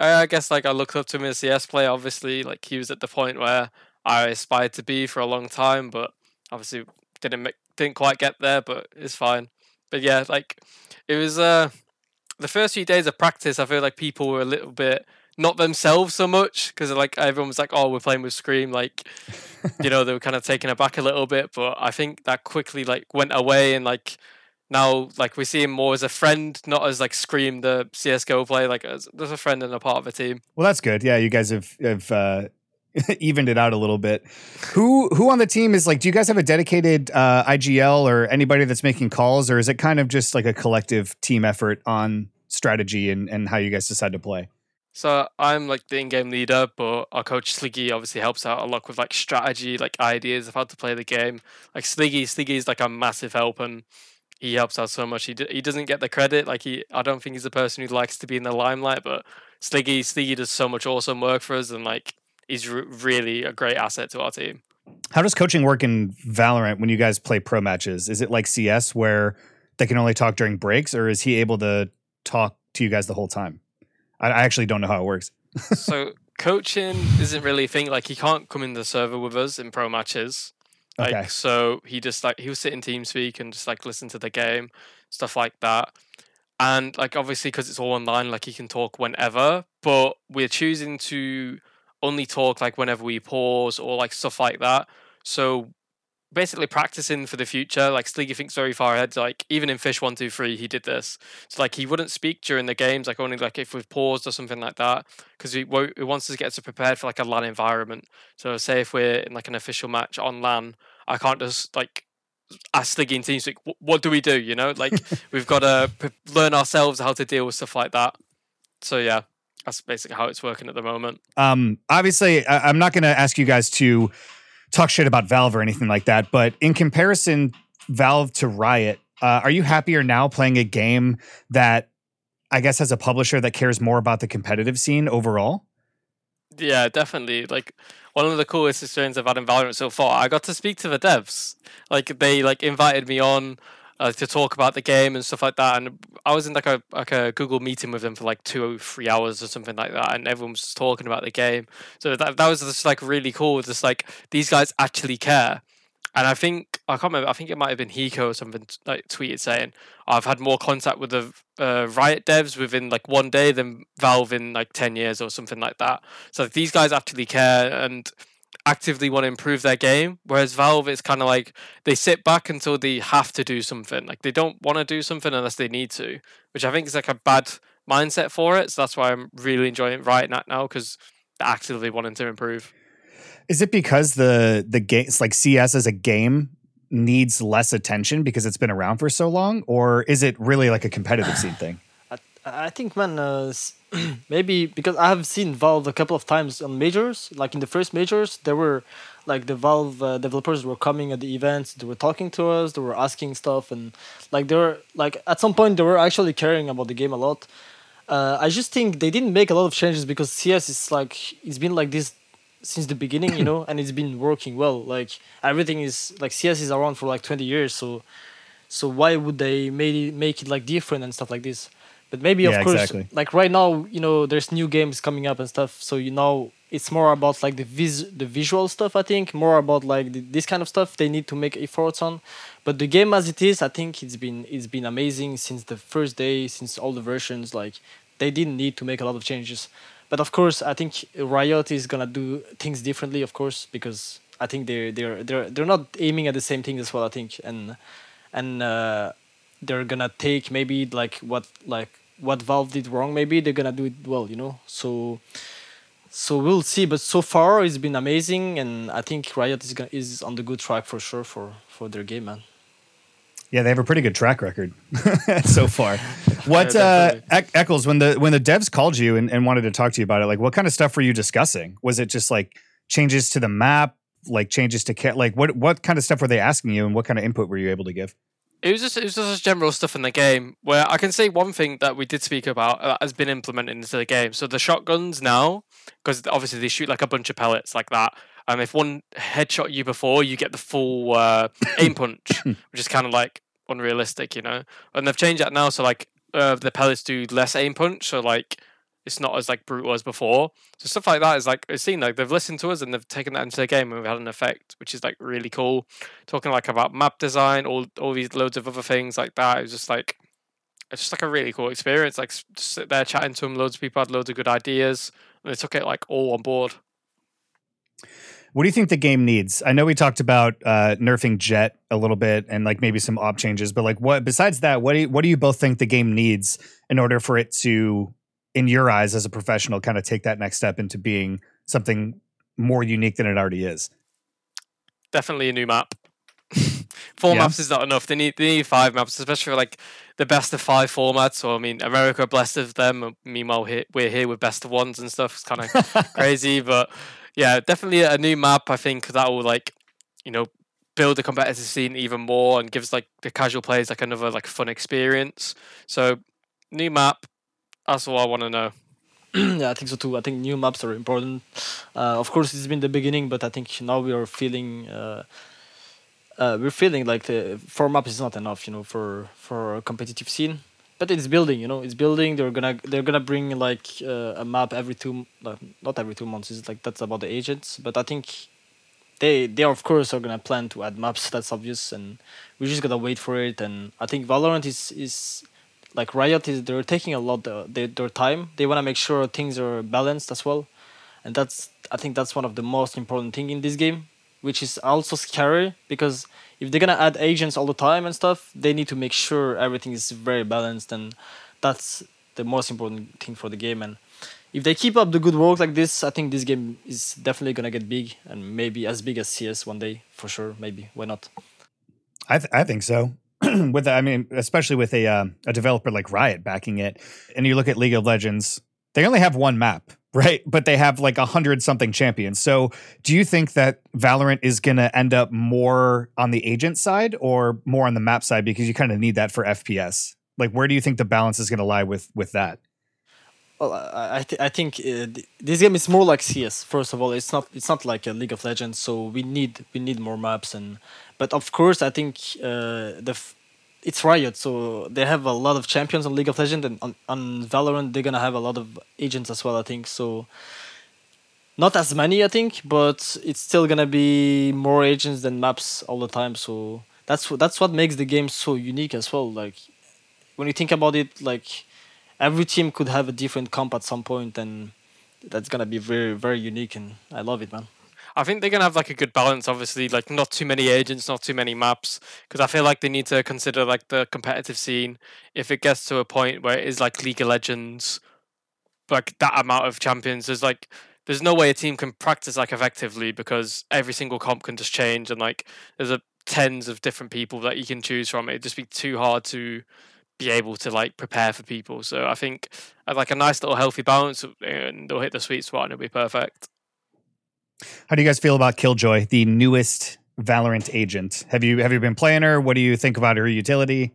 [SPEAKER 2] I guess like I looked up to him as a CS player. Obviously, like he was at the point where I aspired to be for a long time, but obviously didn't make, didn't quite get there, but it's fine. But yeah, like it was uh the first few days of practice. I feel like people were a little bit not themselves so much because like everyone was like, "Oh, we're playing with Scream," like you know *laughs* they were kind of taken aback a little bit. But I think that quickly like went away and like now like we see him more as a friend, not as like Scream the CS:GO play, like as, as a friend and a part of a team.
[SPEAKER 1] Well, that's good. Yeah, you guys have have uh, *laughs* evened it out a little bit. Who who on the team is like? Do you guys have a dedicated uh, IGL or anybody that's making calls, or is it kind of just like a collective team effort on strategy and and how you guys decide to play?
[SPEAKER 2] So I'm like the in-game leader, but our coach Sliggy obviously helps out a lot with like strategy, like ideas of how to play the game. Like Sliggy, Sliggy is like a massive help, and he helps out so much. He d- he doesn't get the credit. Like he, I don't think he's the person who likes to be in the limelight, but Sliggy, Sliggy does so much awesome work for us, and like he's re- really a great asset to our team.
[SPEAKER 1] How does coaching work in Valorant when you guys play pro matches? Is it like CS where they can only talk during breaks, or is he able to talk to you guys the whole time? I, I actually don't know how it works. *laughs*
[SPEAKER 2] so coaching isn't really a thing. Like he can't come in the server with us in pro matches. Like
[SPEAKER 1] Okay.
[SPEAKER 2] so he just like he'll sit in TeamSpeak and just like listen to the game, stuff like that. And like obviously because it's all online, like he can talk whenever. But we're choosing to only talk like whenever we pause or like stuff like that. So basically practicing for the future. Like Sliggy thinks very far ahead. Like even in Fish One Two Three, he did this. So like he wouldn't speak during the games, like only like if we've paused or something like that, because he, he wants to get us prepared for like a LAN environment. So say if we're in like an official match on LAN, I can't just like ask Sliggy and TeamSpeak, "Wh- what do we do? You know, like *laughs* we've got to p- learn ourselves how to deal with stuff like that. So yeah, that's basically how it's working at the moment.
[SPEAKER 1] Um, obviously, I, I'm not going to ask you guys to talk shit about Valve or anything like that, but in comparison, Valve to Riot, uh, are you happier now playing a game that I guess has a publisher that cares more about the competitive scene overall?
[SPEAKER 2] Yeah, definitely. Like one of the coolest experiences I've had in Valorant so far. I got to speak to the devs. Like they like invited me on uh, to talk about the game and stuff like that. And I was in like a like a Google meeting with them for like two or three hours or something like that. And everyone was talking about the game. So that that was just like really cool. Just like these guys actually care. And I think I can't remember. I think it might have been Hiko or something like tweeted saying I've had more contact with the uh, Riot devs within like one day than Valve in like ten years or something like that. So these guys actually care and actively want to improve their game. Whereas Valve, it's kind of like they sit back until they have to do something. Like they don't want to do something unless they need to, which I think is like a bad mindset for it. So that's why I'm really enjoying Riot now because they're actively wanting to improve.
[SPEAKER 1] Is it because the the game, like CS as a game, needs less attention because it's been around for so long, or is it really like a competitive scene thing?
[SPEAKER 3] I, think, man, uh, *clears throat* maybe because I have seen Valve a couple of times on majors. Like in the first majors, there were like the Valve uh, developers were coming at the events. They were talking to us. They were asking stuff, and like they were like at some point they were actually caring about the game a lot. Uh, I just think they didn't make a lot of changes because CS is like it's been like this since the beginning, you know, *clears throat* and it's been working well. Like everything is like CS is around for like twenty years, so so why would they make it, make it like different and stuff like this? But maybe of
[SPEAKER 1] Yeah,
[SPEAKER 3] course,
[SPEAKER 1] exactly.
[SPEAKER 3] like right now, you know, there's new games coming up and stuff. So you know, it's more about like the vis the visual stuff. I think more about like the, this kind of stuff they need to make efforts on. But the game as it is, I think it's been it's been amazing since the first day, since all the versions. Like they didn't need to make a lot of changes. But of course, I think Riot is gonna do things differently, of course, because I think they're they're they're they're not aiming at the same thing as well. I think, and and uh, they're gonna take maybe like what like what Valve did wrong. Maybe they're gonna do it well, you know. So so we'll see. But so far, it's been amazing, and I think Riot is gonna, is on the good track for sure for for their game, man.
[SPEAKER 1] Yeah, they have a pretty good track record *laughs* so far. *laughs* What uh. Eck- Eccles, when the when the devs called you and, and wanted to talk to you about it, like what kind of stuff were you discussing? Was it just like changes to the map, like changes to ca- like what what kind of stuff were they asking you, and what kind of input were you able to give?
[SPEAKER 2] It was just it was just general stuff in the game where I can say one thing that we did speak about that has been implemented into the game. So the shotguns now, because obviously they shoot like a bunch of pellets like that. Um, if one headshot you before, you get the full uh, aim punch, *laughs* which is kind of like unrealistic, you know. And they've changed that now, so like uh, the pellets do less aim punch, so like it's not as like brutal as before. So stuff like that is like it's seen like they've listened to us and they've taken that into the game and we've had an effect, which is like really cool. Talking like about map design, all all these loads of other things like that. It was just like it's just like a really cool experience. Like sit there chatting to them, loads of people had loads of good ideas, and they took it like all on board.
[SPEAKER 1] What do you think the game needs? I know we talked about uh, nerfing Jett a little bit and like maybe some op changes, but like what besides that, what do you, what do you both think the game needs in order for it to, in your eyes as a professional, kind of take that next step into being something more unique than it already is?
[SPEAKER 2] Definitely a new map. *laughs* Four
[SPEAKER 1] Yeah.
[SPEAKER 2] maps is not enough. They need they need five maps, especially for like the best of five formats. So I mean, America blessed of them. Meanwhile, we're here with best of ones and stuff. It's kind of *laughs* crazy, but yeah, definitely a new map. I think that will like you know build the competitive scene even more and gives like the casual players like another like fun experience. So new map. That's all I want to know. *clears throat*
[SPEAKER 3] yeah, I think so too. I think new maps are important. Uh, of course, it's been the beginning, but I think now we are feeling uh, uh, we're feeling like the four maps is not enough, you know, for for a competitive scene. But it's building, you know, it's building. They're gonna they're gonna bring like uh, a map every two, not every two months. It's like that's about the agents. But I think they they of course are gonna plan to add maps. That's obvious, and we just gotta wait for it. And I think Valorant is is like Riot is they're taking a lot of their, their time. They wanna make sure things are balanced as well, and that's I think that's one of the most important thing in this game which is also scary because if they're gonna add agents all the time and stuff, they need to make sure everything is very balanced, and that's the most important thing for the game. And if they keep up the good work like this, I think this game is definitely gonna get big and maybe as big as CS one day for sure. Maybe why not?
[SPEAKER 1] I th- I think so. *clears throat* with I mean, especially with a uh, a developer like Riot backing it, and you look at League of Legends, they only have one map *laughs* right? But they have like a hundred something champions. So do you think that Valorant is going to end up more on the agent side or more on the map side because you kind of need that for FPS? Like, where do you think the balance is going to lie with with that?
[SPEAKER 3] Well, I th- I think uh, this game is more like CS. First of all, it's not it's not like a League of Legends. So we need we need more maps and, but of course I think uh, the f- it's Riot, so they have a lot of champions on League of Legends, and on, on Valorant they're gonna have a lot of agents as well. I think so. Not as many, I think, but it's still gonna be more agents than maps all the time. So that's that's what makes the game so unique as well. Like when you think about it, like every team could have a different comp at some point, and that's gonna be very very unique, and I love it, man.
[SPEAKER 2] I think they're gonna have like a good balance. Obviously, like not too many agents, not too many maps, because I feel like they need to consider like the competitive scene. If it gets to a point where it is like League of Legends, like that amount of champions, there's like there's no way a team can practice like effectively because every single comp can just change and like there's a tens of different people that you can choose from. It'd just be too hard to be able to like prepare for people. So I think uh, like a nice little healthy balance and they'll hit the sweet spot and it'll be perfect.
[SPEAKER 1] How do you guys feel about Killjoy, the newest Valorant agent? Have you have you been playing her? What do you think about her utility?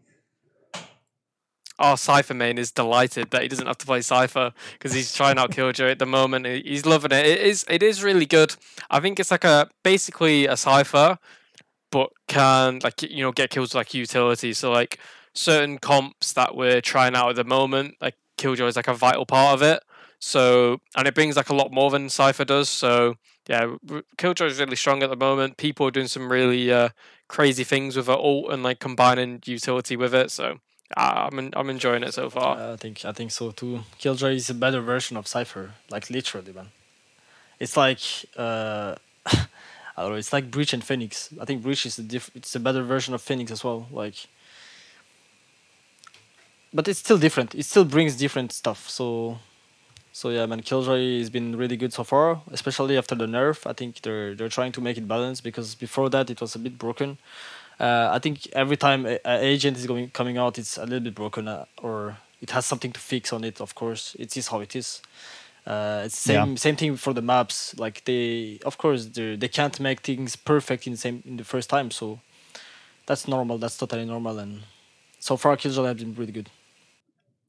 [SPEAKER 2] Our Cypher main is delighted that he doesn't have to play Cypher because he's trying out Killjoy at the moment. He's loving it. It is it is really good. I think it's like a basically a Cypher, but can like you know get kills like utility. So like certain comps that we're trying out at the moment, like Killjoy is like a vital part of it. So and it brings like a lot more than Cypher does. So yeah, Killjoy is really strong at the moment. People are doing some really uh, crazy things with her ult and like combining utility with it. So uh, I'm I'm enjoying it so far.
[SPEAKER 3] I think I think so too. Killjoy is a better version of Cypher, like literally, man. It's like uh, *laughs* I don't know. It's like Breach and Phoenix. I think Breach is a diff- It's a better version of Phoenix as well. Like, but it's still different. It still brings different stuff. So so yeah, man, Killjoy has been really good so far, especially after the nerf. I think they're they're trying to make it balanced because before that it was a bit broken. Uh, I think every time an agent is going coming out, it's a little bit broken uh, or it has something to fix on it. Of course, it is how it is. Uh, it's same yeah. same thing for the maps. Like they, of course, they they can't make things perfect in the same in the first time. So that's normal. That's totally normal. And so far, Killjoy has been really good.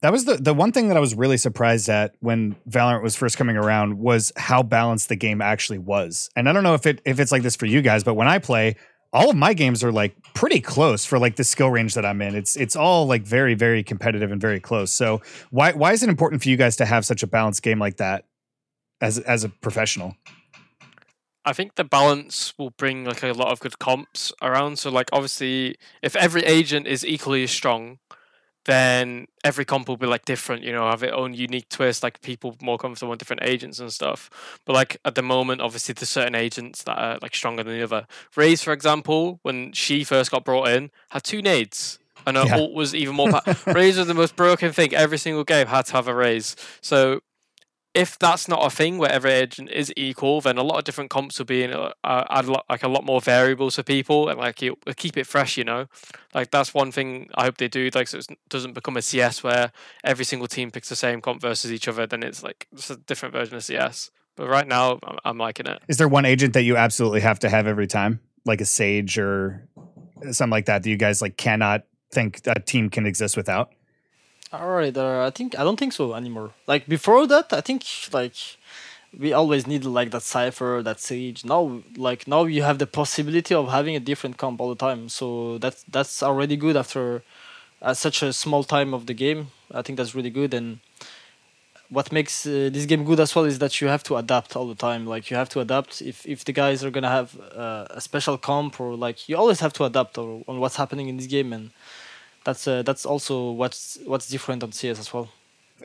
[SPEAKER 1] That was the the one thing that I was really surprised at when Valorant was first coming around was how balanced the game actually was. And I don't know if it if it's like this for you guys, but when I play, all of my games are like pretty close for like the skill range that I'm in. It's it's all like very very competitive and very close. So why why is it important for you guys to have such a balanced game like that as as a professional?
[SPEAKER 2] I think the balance will bring like a lot of good comps around. So like obviously if every agent is equally strong, then every comp will be like different, you know, have its own unique twist, like people more comfortable with different agents and stuff. But like at the moment, obviously there's certain agents that are like stronger than the other. Raze, for example, when she first got brought in, had two nades. And her yeah. ult was even more. Pa- *laughs* Raze was the most broken thing. Every single game had to have a Raze. So if that's not a thing where every agent is equal, then a lot of different comps will be in uh, add lot, like a lot more variables for people and like keep it fresh. You know, like that's one thing I hope they do. Like so it doesn't become a CS where every single team picks the same comp versus each other. Then it's like it's a different version of CS. But right now, I'm, I'm liking it.
[SPEAKER 1] Is there one agent that you absolutely have to have every time, like a Sage or something like that, that you guys like cannot think a team can exist without?
[SPEAKER 3] All right, uh, I think I don't think so anymore. Like before that, I think like we always need like that cipher, that sage. Now, like now, you have the possibility of having a different comp all the time. So that's that's already good after uh, such a small time of the game. I think that's really good. And what makes uh, this game good as well is that you have to adapt all the time. Like you have to adapt if if the guys are gonna have uh, a special comp or like you always have to adapt on what's happening in this game. And that's uh, that's also what's what's different on CS as well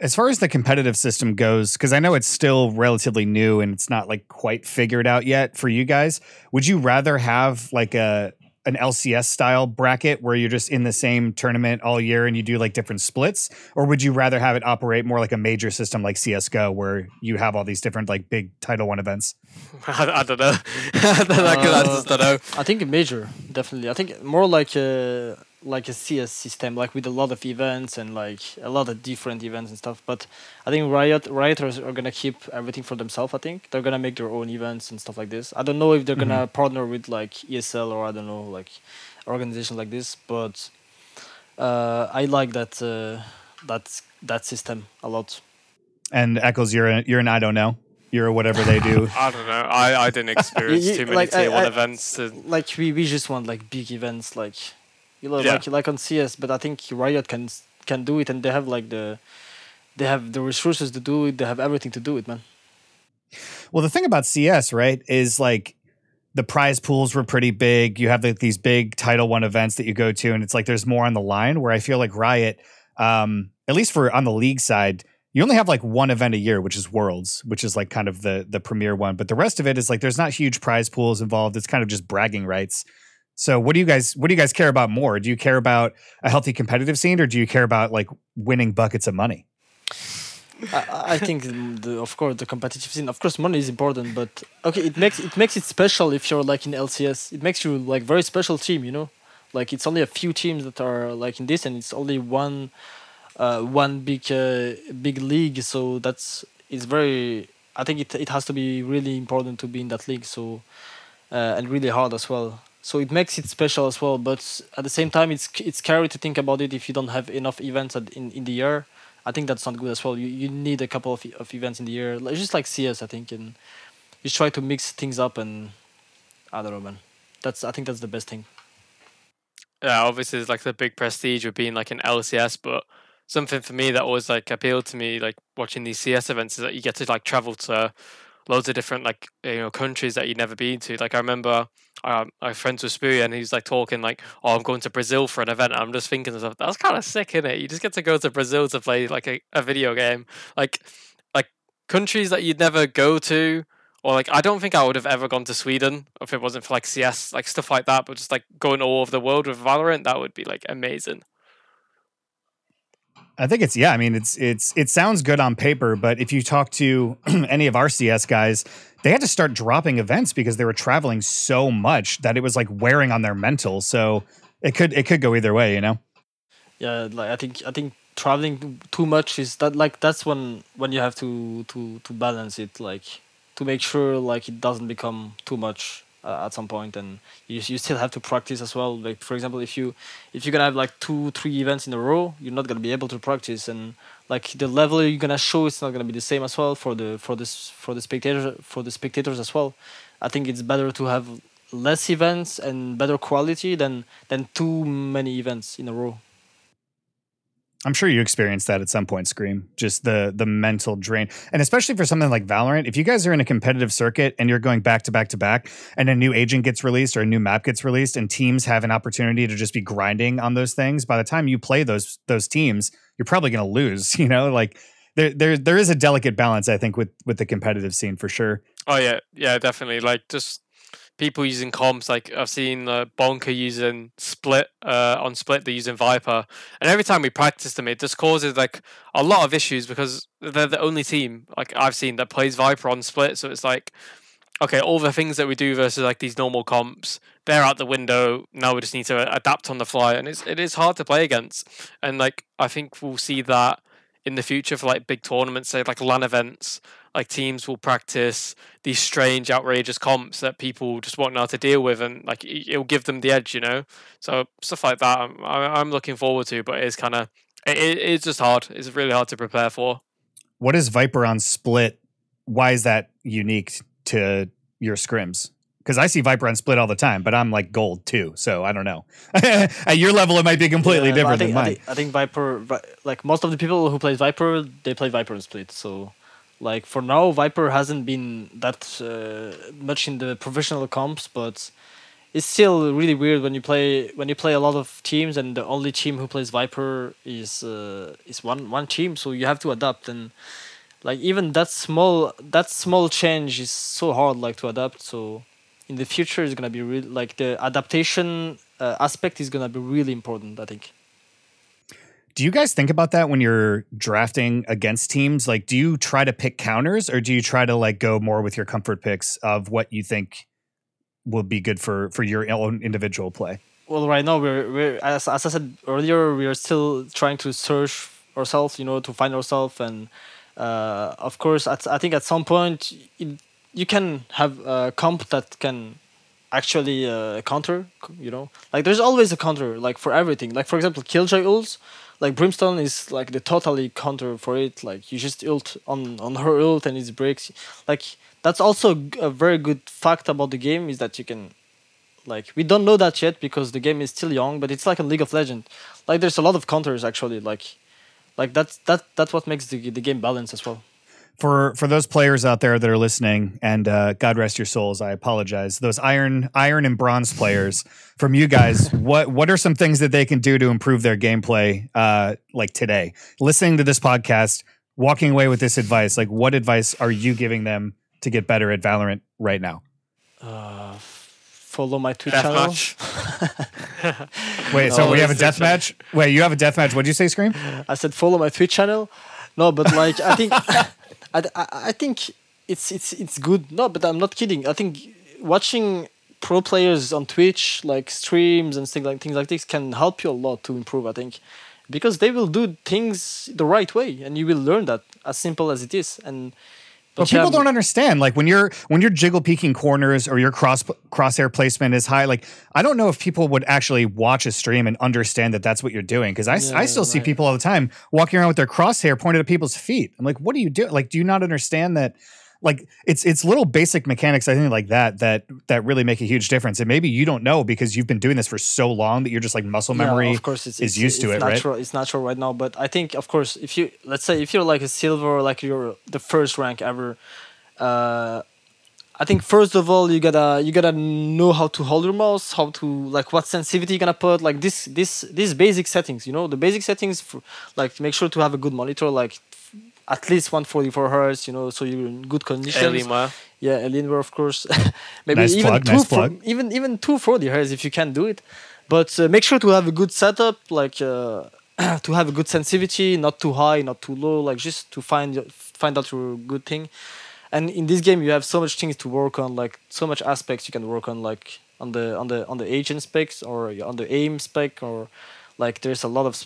[SPEAKER 1] as far as the competitive system goes, because I know it's still relatively new and it's not like quite figured out yet for you guys, would you rather have like a an LCS style bracket where you're just in the same tournament all year and you do like different splits, or would you rather have it operate more like a major system like CS:GO where you have all these different like big Tier One events? *laughs*
[SPEAKER 2] I, I don't know. *laughs* I don't know.
[SPEAKER 3] I think a major definitely. I think more like a like a CS system, like with a lot of events and like a lot of different events and stuff. But I think Riot Rioters are gonna keep everything for themselves. I think they're gonna make their own events and stuff like this. I don't know if they're mm-hmm. gonna partner with like ESL or I don't know like organization like this. But uh, I like that uh, that that system a lot.
[SPEAKER 1] And Eccles, you're you're an I don't know. You're whatever they do. *laughs*
[SPEAKER 2] I don't know. I, I didn't *laughs* experience too many like, tier I, one I, events.
[SPEAKER 3] To... Like we, we just want like big events like you know, yeah. like like on CS. But I think Riot can can do it, and they have like the they have the resources to do it. They have everything to do it, man.
[SPEAKER 1] Well, the thing about CS, right, is like the prize pools were pretty big. You have like these big Tier One events that you go to, and it's like there's more on the line. Where I feel like Riot, um, at least for on the league side, you only have like one event a year, which is Worlds, which is like kind of the the premier one. But the rest of it is like there's not huge prize pools involved. It's kind of just bragging rights. So what do you guys what do you guys care about more? Do you care about a healthy competitive scene or do you care about like winning buckets of money?
[SPEAKER 3] I, I think the, of course the competitive scene of course money is important but okay it makes it makes it special if you're like in LCS it makes you like very special team you know like it's only a few teams that are like in this and it's only one uh, one big uh, big league so that's it's very I think it it has to be really important to be in that league so uh, and really hard as well so it makes it special as well but at the same time it's it's scary to think about it if you don't have enough events in, in the year. I think that's not good as well. You, you need a couple of, of events in the year just like cs i think and you try to mix things up and i don't know man. That's i think that's the best thing.
[SPEAKER 2] Yeah obviously it's like the big prestige of being like an lcs but something for me that always like appealed to me like watching these cs events is that you get to like travel to loads of different like you know countries that you'd never been to. Like I remember um, I'm friends with Smooya and he's like talking like, "Oh, I'm going to Brazil for an event." I'm just thinking, stuff, that's kind of sick, isn't it? You just get to go to Brazil to play like a, a video game, like like countries that you'd never go to. Or like I don't think I would have ever gone to Sweden if it wasn't for like CS, like stuff like that. But just like going all over the world with Valorant, that would be like amazing.
[SPEAKER 1] I think it's yeah. I mean, it's it's it sounds good on paper, but if you talk to *clears throat* any of our CS guys, they had to start dropping events because they were traveling so much that it was like wearing on their mental. So it could it could go either way, you know.
[SPEAKER 3] Yeah, like I think I think traveling too much is that like that's when when you have to to to balance it, like to make sure like it doesn't become too much uh, at some point and you, you still have to practice as well. Like for example if you if you're gonna have like two three events in a row you're not gonna be able to practice and like the level you're gonna show is not gonna be the same as well for the for this for the spectators for the spectators as well. I think it's better to have less events and better quality than than too many events in a row
[SPEAKER 1] I'm sure you experienced that at some point, Scream. Just the the mental drain, and especially for something like Valorant. If you guys are in a competitive circuit and you're going back to back to back, and a new agent gets released or a new map gets released, and teams have an opportunity to just be grinding on those things, by the time you play those those teams, you're probably going to lose. *laughs* You know, like there there there is a delicate balance, I think, with with the competitive scene for sure.
[SPEAKER 2] Oh yeah, yeah, definitely. Like just people using comps. Like I've seen uh, Bonker using Split uh, on Split. They're using Viper, and every time we practice them, it just causes like a lot of issues because they're the only team like I've seen that plays Viper on Split. So it's like, okay, all the things that we do versus like these normal comps, they're out the window. Now we just need to adapt on the fly, and it's it is hard to play against. And like I think we'll see that in the future for like big tournaments, say like LAN events like teams will practice these strange, outrageous comps that people just won't know how to deal with, and like it'll give them the edge, you know. So stuff like that, I'm I'm looking forward to, but it's kind of it, it's just hard. It's really hard to prepare for.
[SPEAKER 1] What is Viper on Split why is that unique to your scrims? Because I see Viper on split all the time, but I'm like gold too, so I don't know. *laughs* At your level, it might be completely
[SPEAKER 3] Yeah, but I
[SPEAKER 1] different
[SPEAKER 3] think,
[SPEAKER 1] than
[SPEAKER 3] I think, I think Viper, like most of the people who play Viper, they play Viper on Split. So, like for now, Viper hasn't been that uh, much in the professional comps, but it's still really weird when you play when you play a lot of teams and the only team who plays Viper is uh, is one one team. So you have to adapt and like even that small that small change is so hard like to adapt. So in the future, it's gonna be real like the adaptation uh, aspect is gonna be really important. I think.
[SPEAKER 1] Do you guys think about that when you're drafting against teams? Like, do you try to pick counters, or do you try to like go more with your comfort picks of what you think will be good for for your own individual play?
[SPEAKER 3] well right now we're, we're as, as i said earlier we are still trying to search ourselves you know to find ourselves and uh, of course at, i think at some point it, you can have a comp that can actually uh, counter you know like there's always a counter like for everything like for example killjoy ults like brimstone is like the totally counter for it. Like you just ult on on her ult and it breaks. Like that's also a very good fact about the game is that you can like we don't know that yet because the game is still young but it's like a league of legend like there's a lot of counters actually. Like like that's that that's what makes the, the game balance as well
[SPEAKER 1] For for those players out there that are listening, and uh, God rest your souls, I apologize. Those iron iron and bronze players, from you guys, *laughs* what what are some things that they can do to improve their gameplay? Uh, like today, listening to this podcast, walking away with this advice, like what advice are you giving them to get better at Valorant right now?
[SPEAKER 3] uh follow my twitch channel
[SPEAKER 2] Deathmatch. *laughs* *laughs*
[SPEAKER 1] Wait, so
[SPEAKER 2] Oh,
[SPEAKER 1] we have a
[SPEAKER 2] this
[SPEAKER 1] death match. Wait, you have a death match. What'd you say, Scream?
[SPEAKER 3] i said follow my twitch channel no but like i think I, I, I think it's it's it's good. No but i'm not kidding. I think watching pro players on twitch like streams and things like things like this can help you a lot to improve i think. Because they will do things the right way and you will learn that as simple as it is. And
[SPEAKER 1] But people don't understand. Like when you're when you're jiggle peeking corners or your cross crosshair placement is high. Like I don't know if people would actually watch a stream and understand that that's what you're doing. Because I,
[SPEAKER 3] Yeah,
[SPEAKER 1] still see people all the time walking around with their crosshair pointed at people's feet. I'm like, what do you do? Like, do you not understand that? Like it's it's little basic mechanics I think like that that that really make a huge difference. And maybe you don't know because you've been doing this for so long that you're just like muscle memory.
[SPEAKER 3] of course, it's,
[SPEAKER 1] is
[SPEAKER 3] it's,
[SPEAKER 1] used to
[SPEAKER 3] it's
[SPEAKER 1] it, right?
[SPEAKER 3] It's natural right now, but I think, of course, if you let's say if you're like a silver or like you're the first rank ever, uh, I think first of all you gotta you gotta know how to hold your mouse, how to like what sensitivity you're gonna put, like this this these basic settings. You know the basic settings, for, like make sure to have a good monitor, like at least 144 hertz. You know, so you're in good condition.
[SPEAKER 2] Alienware.
[SPEAKER 3] Yeah, Alienware, of course. *laughs* Maybe
[SPEAKER 1] Nice
[SPEAKER 3] even
[SPEAKER 1] plug,
[SPEAKER 3] two
[SPEAKER 1] nice
[SPEAKER 3] for- even even two forty hertz if you can do it. But uh, make sure to have a good setup, like uh, *clears throat* to have a good sensitivity, not too high, not too low, like just to find find out your good thing. And in this game, you have so much things to work on, like so much aspects you can work on, like on the on the on the agent specs or on the aim spec, or like there's a lot of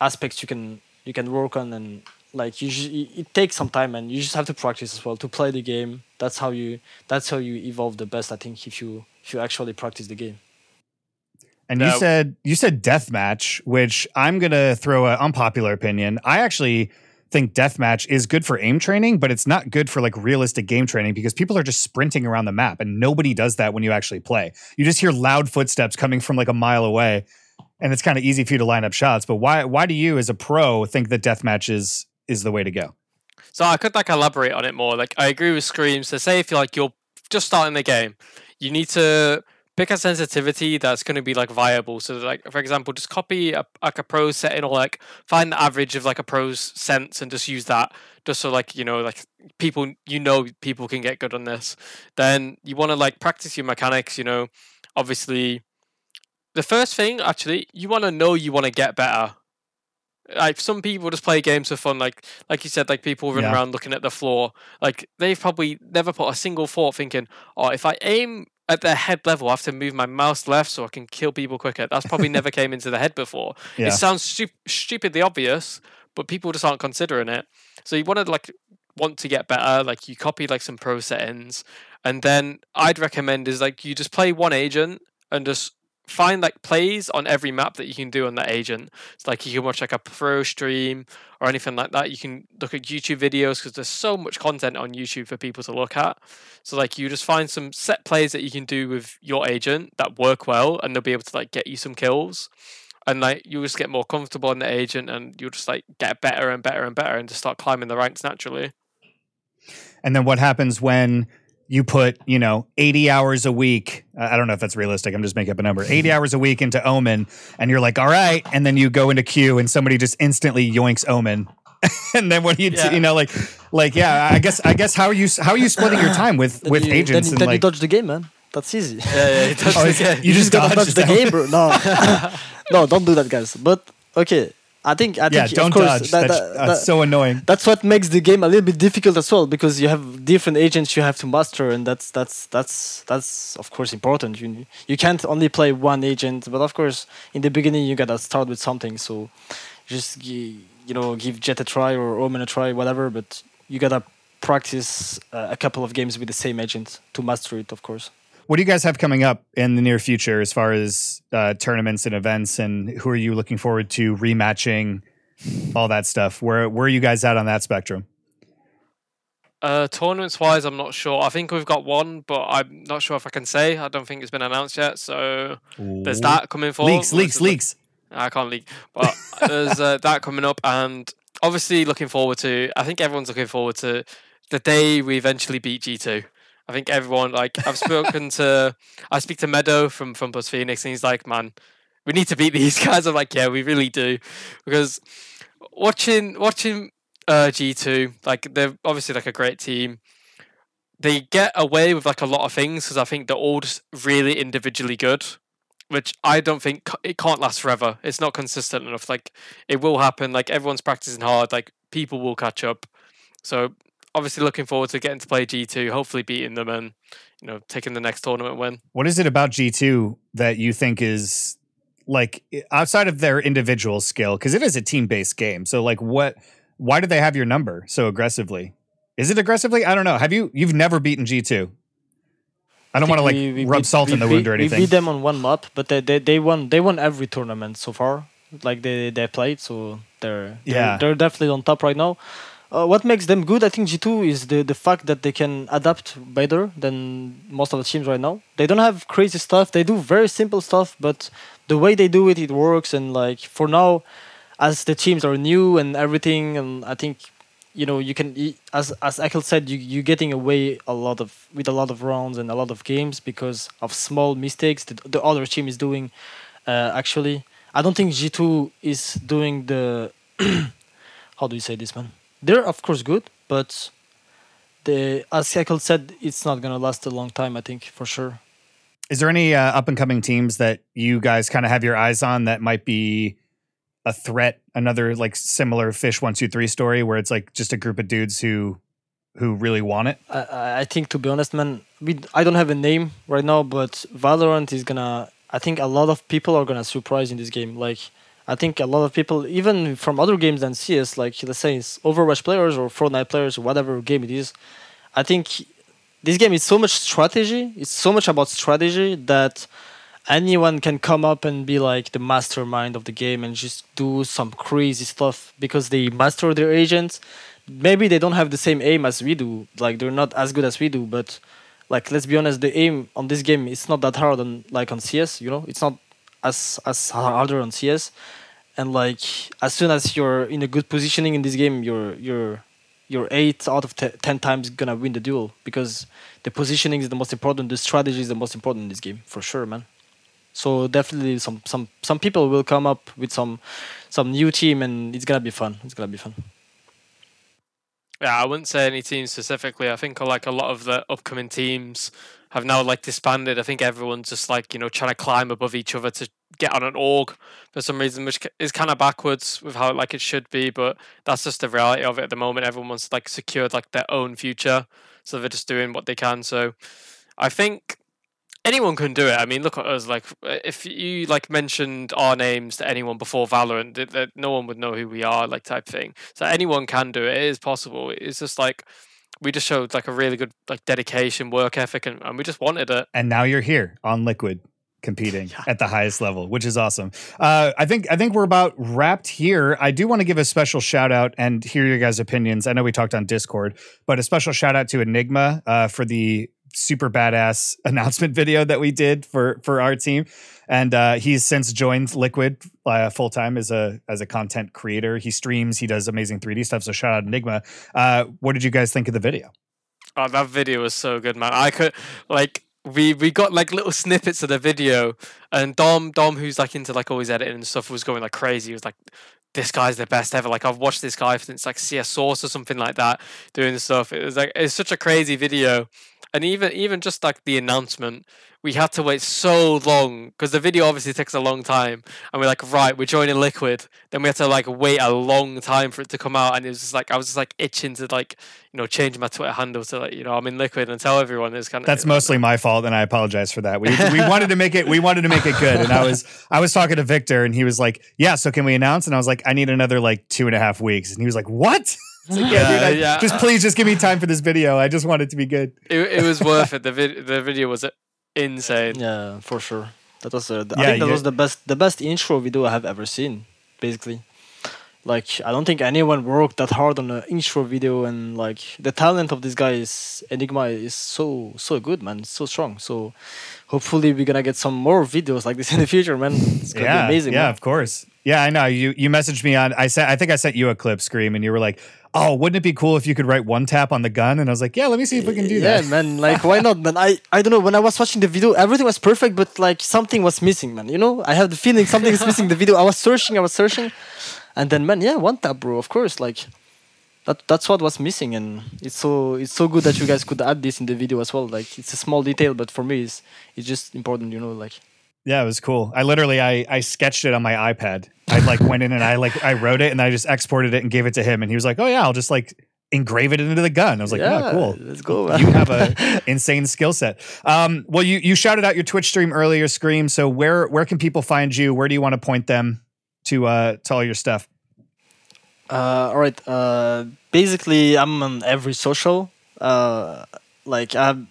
[SPEAKER 3] aspects you can you can work on and like you ju- it takes some time and you just have to practice as well to play the game that's how you that's how you evolve the best i think if you if you actually practice the game
[SPEAKER 1] And you said you said deathmatch, which I'm gonna throw an unpopular opinion. I actually think deathmatch is good for aim training, but it's not good for like realistic game training because people are just sprinting around the map and nobody does that when you actually play. You just hear loud footsteps coming from like a mile away, and it's kind of easy for you to line up shots. But why why do you as a pro think that deathmatch is is the way to go?
[SPEAKER 2] So I could like elaborate on it more. Like I agree with Scream. So say if you're like you're just starting the game, you need to pick a sensitivity that's going to be like viable. So like for example, just copy a, like a pro setting or like find the average of like a pro's sense and just use that. Just so like you know like people you know people can get good on this. Then you want to like practice your mechanics. You know, obviously. The first thing, actually, you want to know you want to get better like some people just play games for fun like like you said like people run
[SPEAKER 1] Yeah.
[SPEAKER 2] around looking at the floor. Like they've probably never put a single thought thinking oh if i aim at their head level i have to move my mouse left so i can kill people quicker. That's probably *laughs* never came into the head before.
[SPEAKER 1] Yeah.
[SPEAKER 2] it sounds stu- stupidly obvious but people just aren't considering it. So you want to like want to get better like you copy like some pro settings. And then i'd recommend is like you just play one agent and just find like plays on every map that you can do on that agent. It's like you can watch like a pro stream or anything like that. You can look at YouTube videos because there's so much content on YouTube for people to look at. So like you just find some set plays that you can do with your agent that work well, and they'll be able to like get you some kills. And like you just get more comfortable in the agent, and you'll just like get better and better and better, and just start climbing the ranks naturally.
[SPEAKER 1] And then what happens when you put, you know, 80 hours a week. I don't know if that's realistic. I'm just making up a number. 80 mm-hmm. hours a week into Omen, and you're like, all right. And then you go into queue, and somebody just instantly yoinks Omen. *laughs* and then what do you,
[SPEAKER 2] Yeah.
[SPEAKER 1] you know, like, like, yeah, I guess, I guess, how are you, how are you splitting your time with,
[SPEAKER 3] Then
[SPEAKER 1] with
[SPEAKER 3] you,
[SPEAKER 1] agents
[SPEAKER 3] then,
[SPEAKER 1] and
[SPEAKER 3] then
[SPEAKER 1] like,
[SPEAKER 3] you dodge the game, man. That's easy.
[SPEAKER 2] Yeah, yeah, it *laughs* does
[SPEAKER 1] Oh,
[SPEAKER 2] the game.
[SPEAKER 1] you just
[SPEAKER 3] gotta
[SPEAKER 1] dodge
[SPEAKER 3] dodge the game, bro. No, *laughs* no, don't do that, guys. But okay, I think I think
[SPEAKER 1] yeah,
[SPEAKER 3] of
[SPEAKER 1] don't
[SPEAKER 3] course,
[SPEAKER 1] dodge.
[SPEAKER 3] that-
[SPEAKER 1] that's
[SPEAKER 3] that-
[SPEAKER 1] that's
[SPEAKER 3] that-
[SPEAKER 1] so annoying.
[SPEAKER 3] that's what makes the game a little bit difficult as well because you have different agents you have to master and that's that's that's that's of course important you you can't only play one agent but of course in the beginning you gotta start with something so just you know give Jett a try or omen a try whatever but you gotta practice uh, a couple of games with the same agent to master it of course
[SPEAKER 1] What do you guys have coming up in the near future as far as uh, tournaments and events, and who are you looking forward to rematching, all that stuff? Where where are you guys at on that spectrum?
[SPEAKER 2] Uh, tournaments wise, I'm not sure. I think we've got one, but I'm not sure if I can say. I don't think it's been announced yet. So there's that coming forward.
[SPEAKER 1] leaks, leaks, leaks.
[SPEAKER 2] I can't leak, but *laughs* there's uh, that coming up, and obviously looking forward to. I think everyone's looking forward to the day we eventually beat G two. I think everyone like I've spoken to. I speak to Meddo from from FunPlus Phoenix, and he's like, "Man, we need to beat these *laughs* guys." I'm like, "Yeah, we really do," because watching watching uh, G two, like they're obviously like a great team. They get away with like a lot of things because I think they're all just really individually good, which I don't think it can't last forever. It's not consistent enough. Like it will happen. Like everyone's practicing hard. Like people will catch up. So obviously looking forward to getting to play G two, hopefully beating them and you know taking the next tournament win.
[SPEAKER 1] What is it about G two that you think is like outside of their individual skill? Because it is a team based game. So like, what? Why do they have your number so aggressively? Is it aggressively? I don't know. Have you? You've never beaten G two. I don't want to like
[SPEAKER 3] We- we
[SPEAKER 1] rub
[SPEAKER 3] beat-
[SPEAKER 1] salt
[SPEAKER 3] we
[SPEAKER 1] in the
[SPEAKER 3] beat-
[SPEAKER 1] wound or anything.
[SPEAKER 3] We beat them on one map, but they, they, they won they won every tournament so far. Like they, they played, so they're they're,
[SPEAKER 1] Yeah.
[SPEAKER 3] they're definitely on top right now. Uh, what makes them good, I think, G two is the the fact that they can adapt better than most of the teams right now. They don't have crazy stuff. They do very simple stuff, but the way they do it, it works. And like for now, as the teams are new and everything, and I think you know you can as as Ekel said you you're getting away a lot of with a lot of rounds and a lot of games because of small mistakes that the other team is doing uh, actually I don't think G2 is doing the *clears throat* how do you say this man they're of course good but the as Ekel said it's not gonna last a long time I think for sure
[SPEAKER 1] Is there any uh, up and coming teams that you guys kind of have your eyes on that might be a threat? Another like similar fish one two three story where it's like just a group of dudes who who really want it.
[SPEAKER 3] I- I, I think to be honest, man, we I don't have a name right now, but Valorant is gonna. I think a lot of people are gonna surprise in this game. Like, I think a lot of people, even from other games than CS, like let's say Overwatch players or Fortnite players or whatever game it is. I think this game is so much strategy. It's so much about strategy that anyone can come up and be like the mastermind of the game and just do some crazy stuff because they master their agents maybe they don't have the same aim as we do like they're not as good as we do but like let's be honest the aim on this game is not that hard on like on cs you know it's not as as harder on cs and like as soon as you're in a good positioning in this game you're you're you're eight out of te- ten times gonna win the duel. Because the positioning is the most important the strategy is the most important in this game for sure man. So definitely some some some people will come up with some some new team and it's gonna be fun. It's gonna be fun.
[SPEAKER 2] Yeah, I wouldn't say any team specifically. I think like a lot of the upcoming teams have now like disbanded. I think everyone's just like you know trying to climb above each other to get on an org for some reason, which is kind of backwards with how like it should be. But that's just the reality of it at the moment. Everyone's like secured like their own future, so they're just doing what they can. So I think anyone can do it. I mean, look at us. Like, uh, if you like mentioned our names to anyone before Valorant, that no one would know who we are, like type thing. So anyone can do it. It is possible. It's just like we just showed like a really good like dedication, work ethic, and, and we just wanted it.
[SPEAKER 1] And now you're here on Liquid. competing at the highest level, which is awesome. Uh, I think I think we're about wrapped here. I do want to give a special shout out and hear your guys' opinions. I know we talked on Discord, but a special shout out to Enigma uh, for the super badass *laughs* announcement video that we did for for our team. And uh, he's since joined Liquid uh, full time as a as a content creator. He streams, he does amazing 3D stuff. So shout out Enigma. Uh, what did you guys think of the video?
[SPEAKER 2] Oh, that video was so good, man. I could like we we got like little snippets of the video and Dom Dom who's like into like always editing and stuff was going like crazy. He was like this guy's the best ever. Like I've watched this guy since like CS Source or something like that doing stuff. It was like it's such a crazy video. And even even just like the announcement we had to wait so long because the video obviously takes a long time. And we're like right we're joining liquid. Then we had to like wait a long time for it to come out. And it was just like i was just like itching to like you know change my twitter handle to like you know i'm in liquid and tell everyone it's kind of
[SPEAKER 1] that's mostly my fault and i apologize for that. We, we wanted to make it we wanted to make it good. And i was i was talking to victor and he was like yeah so can we announce? And i was like i need another like two and a half weeks. And he was like what like, yeah, yeah, dude, I, yeah, just please just give me time for this video. I just want it to be good.
[SPEAKER 2] It, it was worth it. The, vid- the video was insane.
[SPEAKER 3] Yeah, for sure. That was uh, the, yeah, I think that was the best the best intro video I have ever seen. Basically, like I don't think anyone worked that hard on an intro video, and like the talent of this guy is Enigma is so so good, man. so strong. So hopefully we're gonna get some more videos like this in the future, man. It's gonna
[SPEAKER 1] yeah,
[SPEAKER 3] be amazing.
[SPEAKER 1] Yeah,
[SPEAKER 3] man.
[SPEAKER 1] of course. Yeah, I know. You you messaged me on I sent I think I sent you a clip scream and you were like, oh, wouldn't it be cool if you could write one tap on the gun? And I was like, yeah, let me see if we can do
[SPEAKER 3] yeah,
[SPEAKER 1] that.
[SPEAKER 3] Yeah, man. Like, why not, man? I, I don't know. When I was watching the video, everything was perfect, but like something was missing, man. You know, I have the feeling something is missing. The video. I was searching, I was searching, and then, man, yeah, one tap, bro. Of course, like that. That's what was missing, and it's so it's so good that you guys could add this in the video as well. Like, it's a small detail, but for me, it's it's just important. You know, like.
[SPEAKER 1] Yeah, it was cool. I literally I I sketched it on my iPad. I like went in and I like I wrote it and I just exported it and gave it to him and he was like, "Oh yeah, I'll just like engrave it into the gun. I was like, yeah, oh, cool.
[SPEAKER 3] That's cool. Man.
[SPEAKER 1] You have a *laughs* insane skill set. Um, well, you you shouted out your Twitch stream earlier, Scream. So where where can people find you? Where do you want to point them to uh to all your stuff?
[SPEAKER 3] Uh, all right. Uh, basically, I'm on every social. Uh, like I'm,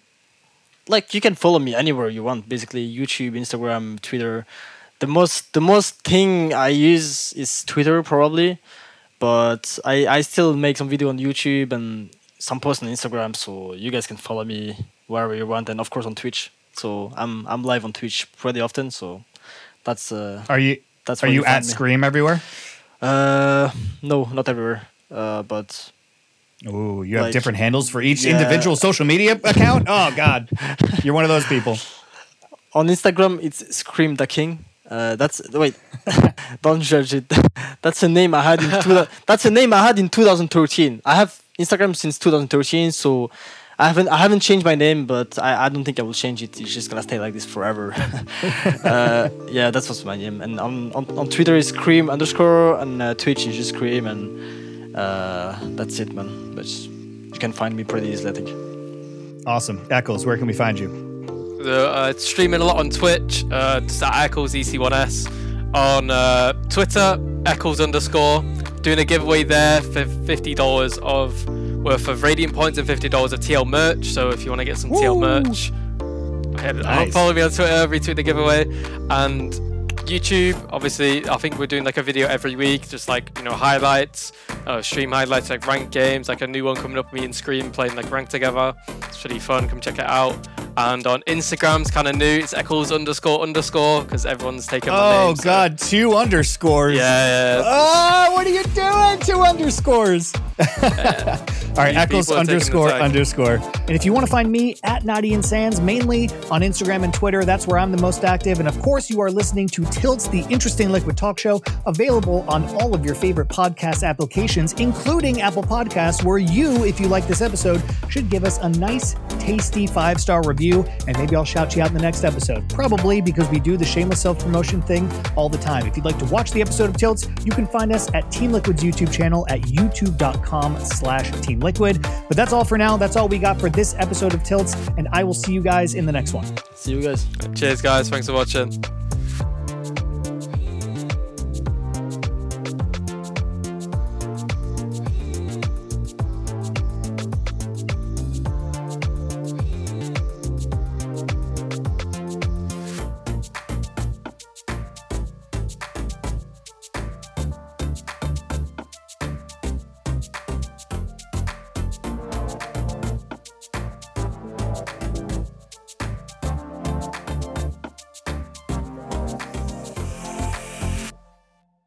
[SPEAKER 3] like you can follow me anywhere you want. Basically, YouTube, Instagram, Twitter. The most the most thing I use is Twitter probably but I, I still make some video on YouTube and some posts on Instagram, so you guys can follow me wherever you want, and of course on Twitch. So I'm I'm live on Twitch pretty often, so that's uh.
[SPEAKER 1] Are you that's are you, you at. Scream everywhere?
[SPEAKER 3] Uh, no, not everywhere. Uh, but.
[SPEAKER 1] Oh, you have like, different handles for each yeah. individual social media account. Oh God, *laughs* you're one of those people.
[SPEAKER 3] On Instagram, it's Scream the King. Uh, that's wait, *laughs* don't judge it. *laughs* that's a name I had in two, that's a name I had in 2013. I have Instagram since 2013, so I haven't I haven't changed my name, but I, I don't think I will change it. It's just gonna stay like this forever. uh, yeah, that's what's my name. And on, on, on Twitter is Scream underscore, and uh, Twitch is just Scream, and uh, that's it, man. But you can find me pretty easily, I think.
[SPEAKER 1] Awesome, Eccles. Where can we find you?
[SPEAKER 2] uh, streaming a lot on Twitch, uh, just at Eccles EC1S. On uh, Twitter, Eccles underscore. Doing a giveaway there for fifty dollars of worth of Radiant points and fifty dollars of TL merch. So if you want to get some Woo! TL merch, nice. follow me on Twitter, retweet the giveaway, and YouTube, obviously, I think we're doing like a video every week, just like you know highlights, uh, stream highlights, like ranked games, like a new one coming up. Me and Scream playing like ranked together. It's really fun. Come check it out. And on Instagram, it's kind of new. It's Eccles underscore underscore because everyone's taking my
[SPEAKER 1] oh,
[SPEAKER 2] name.
[SPEAKER 1] Oh God, two underscores.
[SPEAKER 2] Yeah. yeah.
[SPEAKER 1] Oh, what are you doing? Two underscores. Yeah. *laughs* All right, Eccles underscore underscore. And if you want to find me at Naughty and Sands, mainly on Instagram and Twitter, that's where I'm the most active. And of course, you are listening to Tilts, the interesting liquid talk show, available on all of your favorite podcast applications, including Apple Podcasts, where you, if you like this episode, should give us a nice, tasty five star review. And maybe I'll shout you out in the next episode. Probably because we do the shameless self promotion thing all the time. If you'd like to watch the episode of Tilts, you can find us at Team Liquid's YouTube channel at youtube.com slash Team Liquid. But that's all for now. That's all we got for this episode of Tilts, and I will see you guys in the next one.
[SPEAKER 3] See you guys.
[SPEAKER 2] Cheers, guys. Thanks for watching.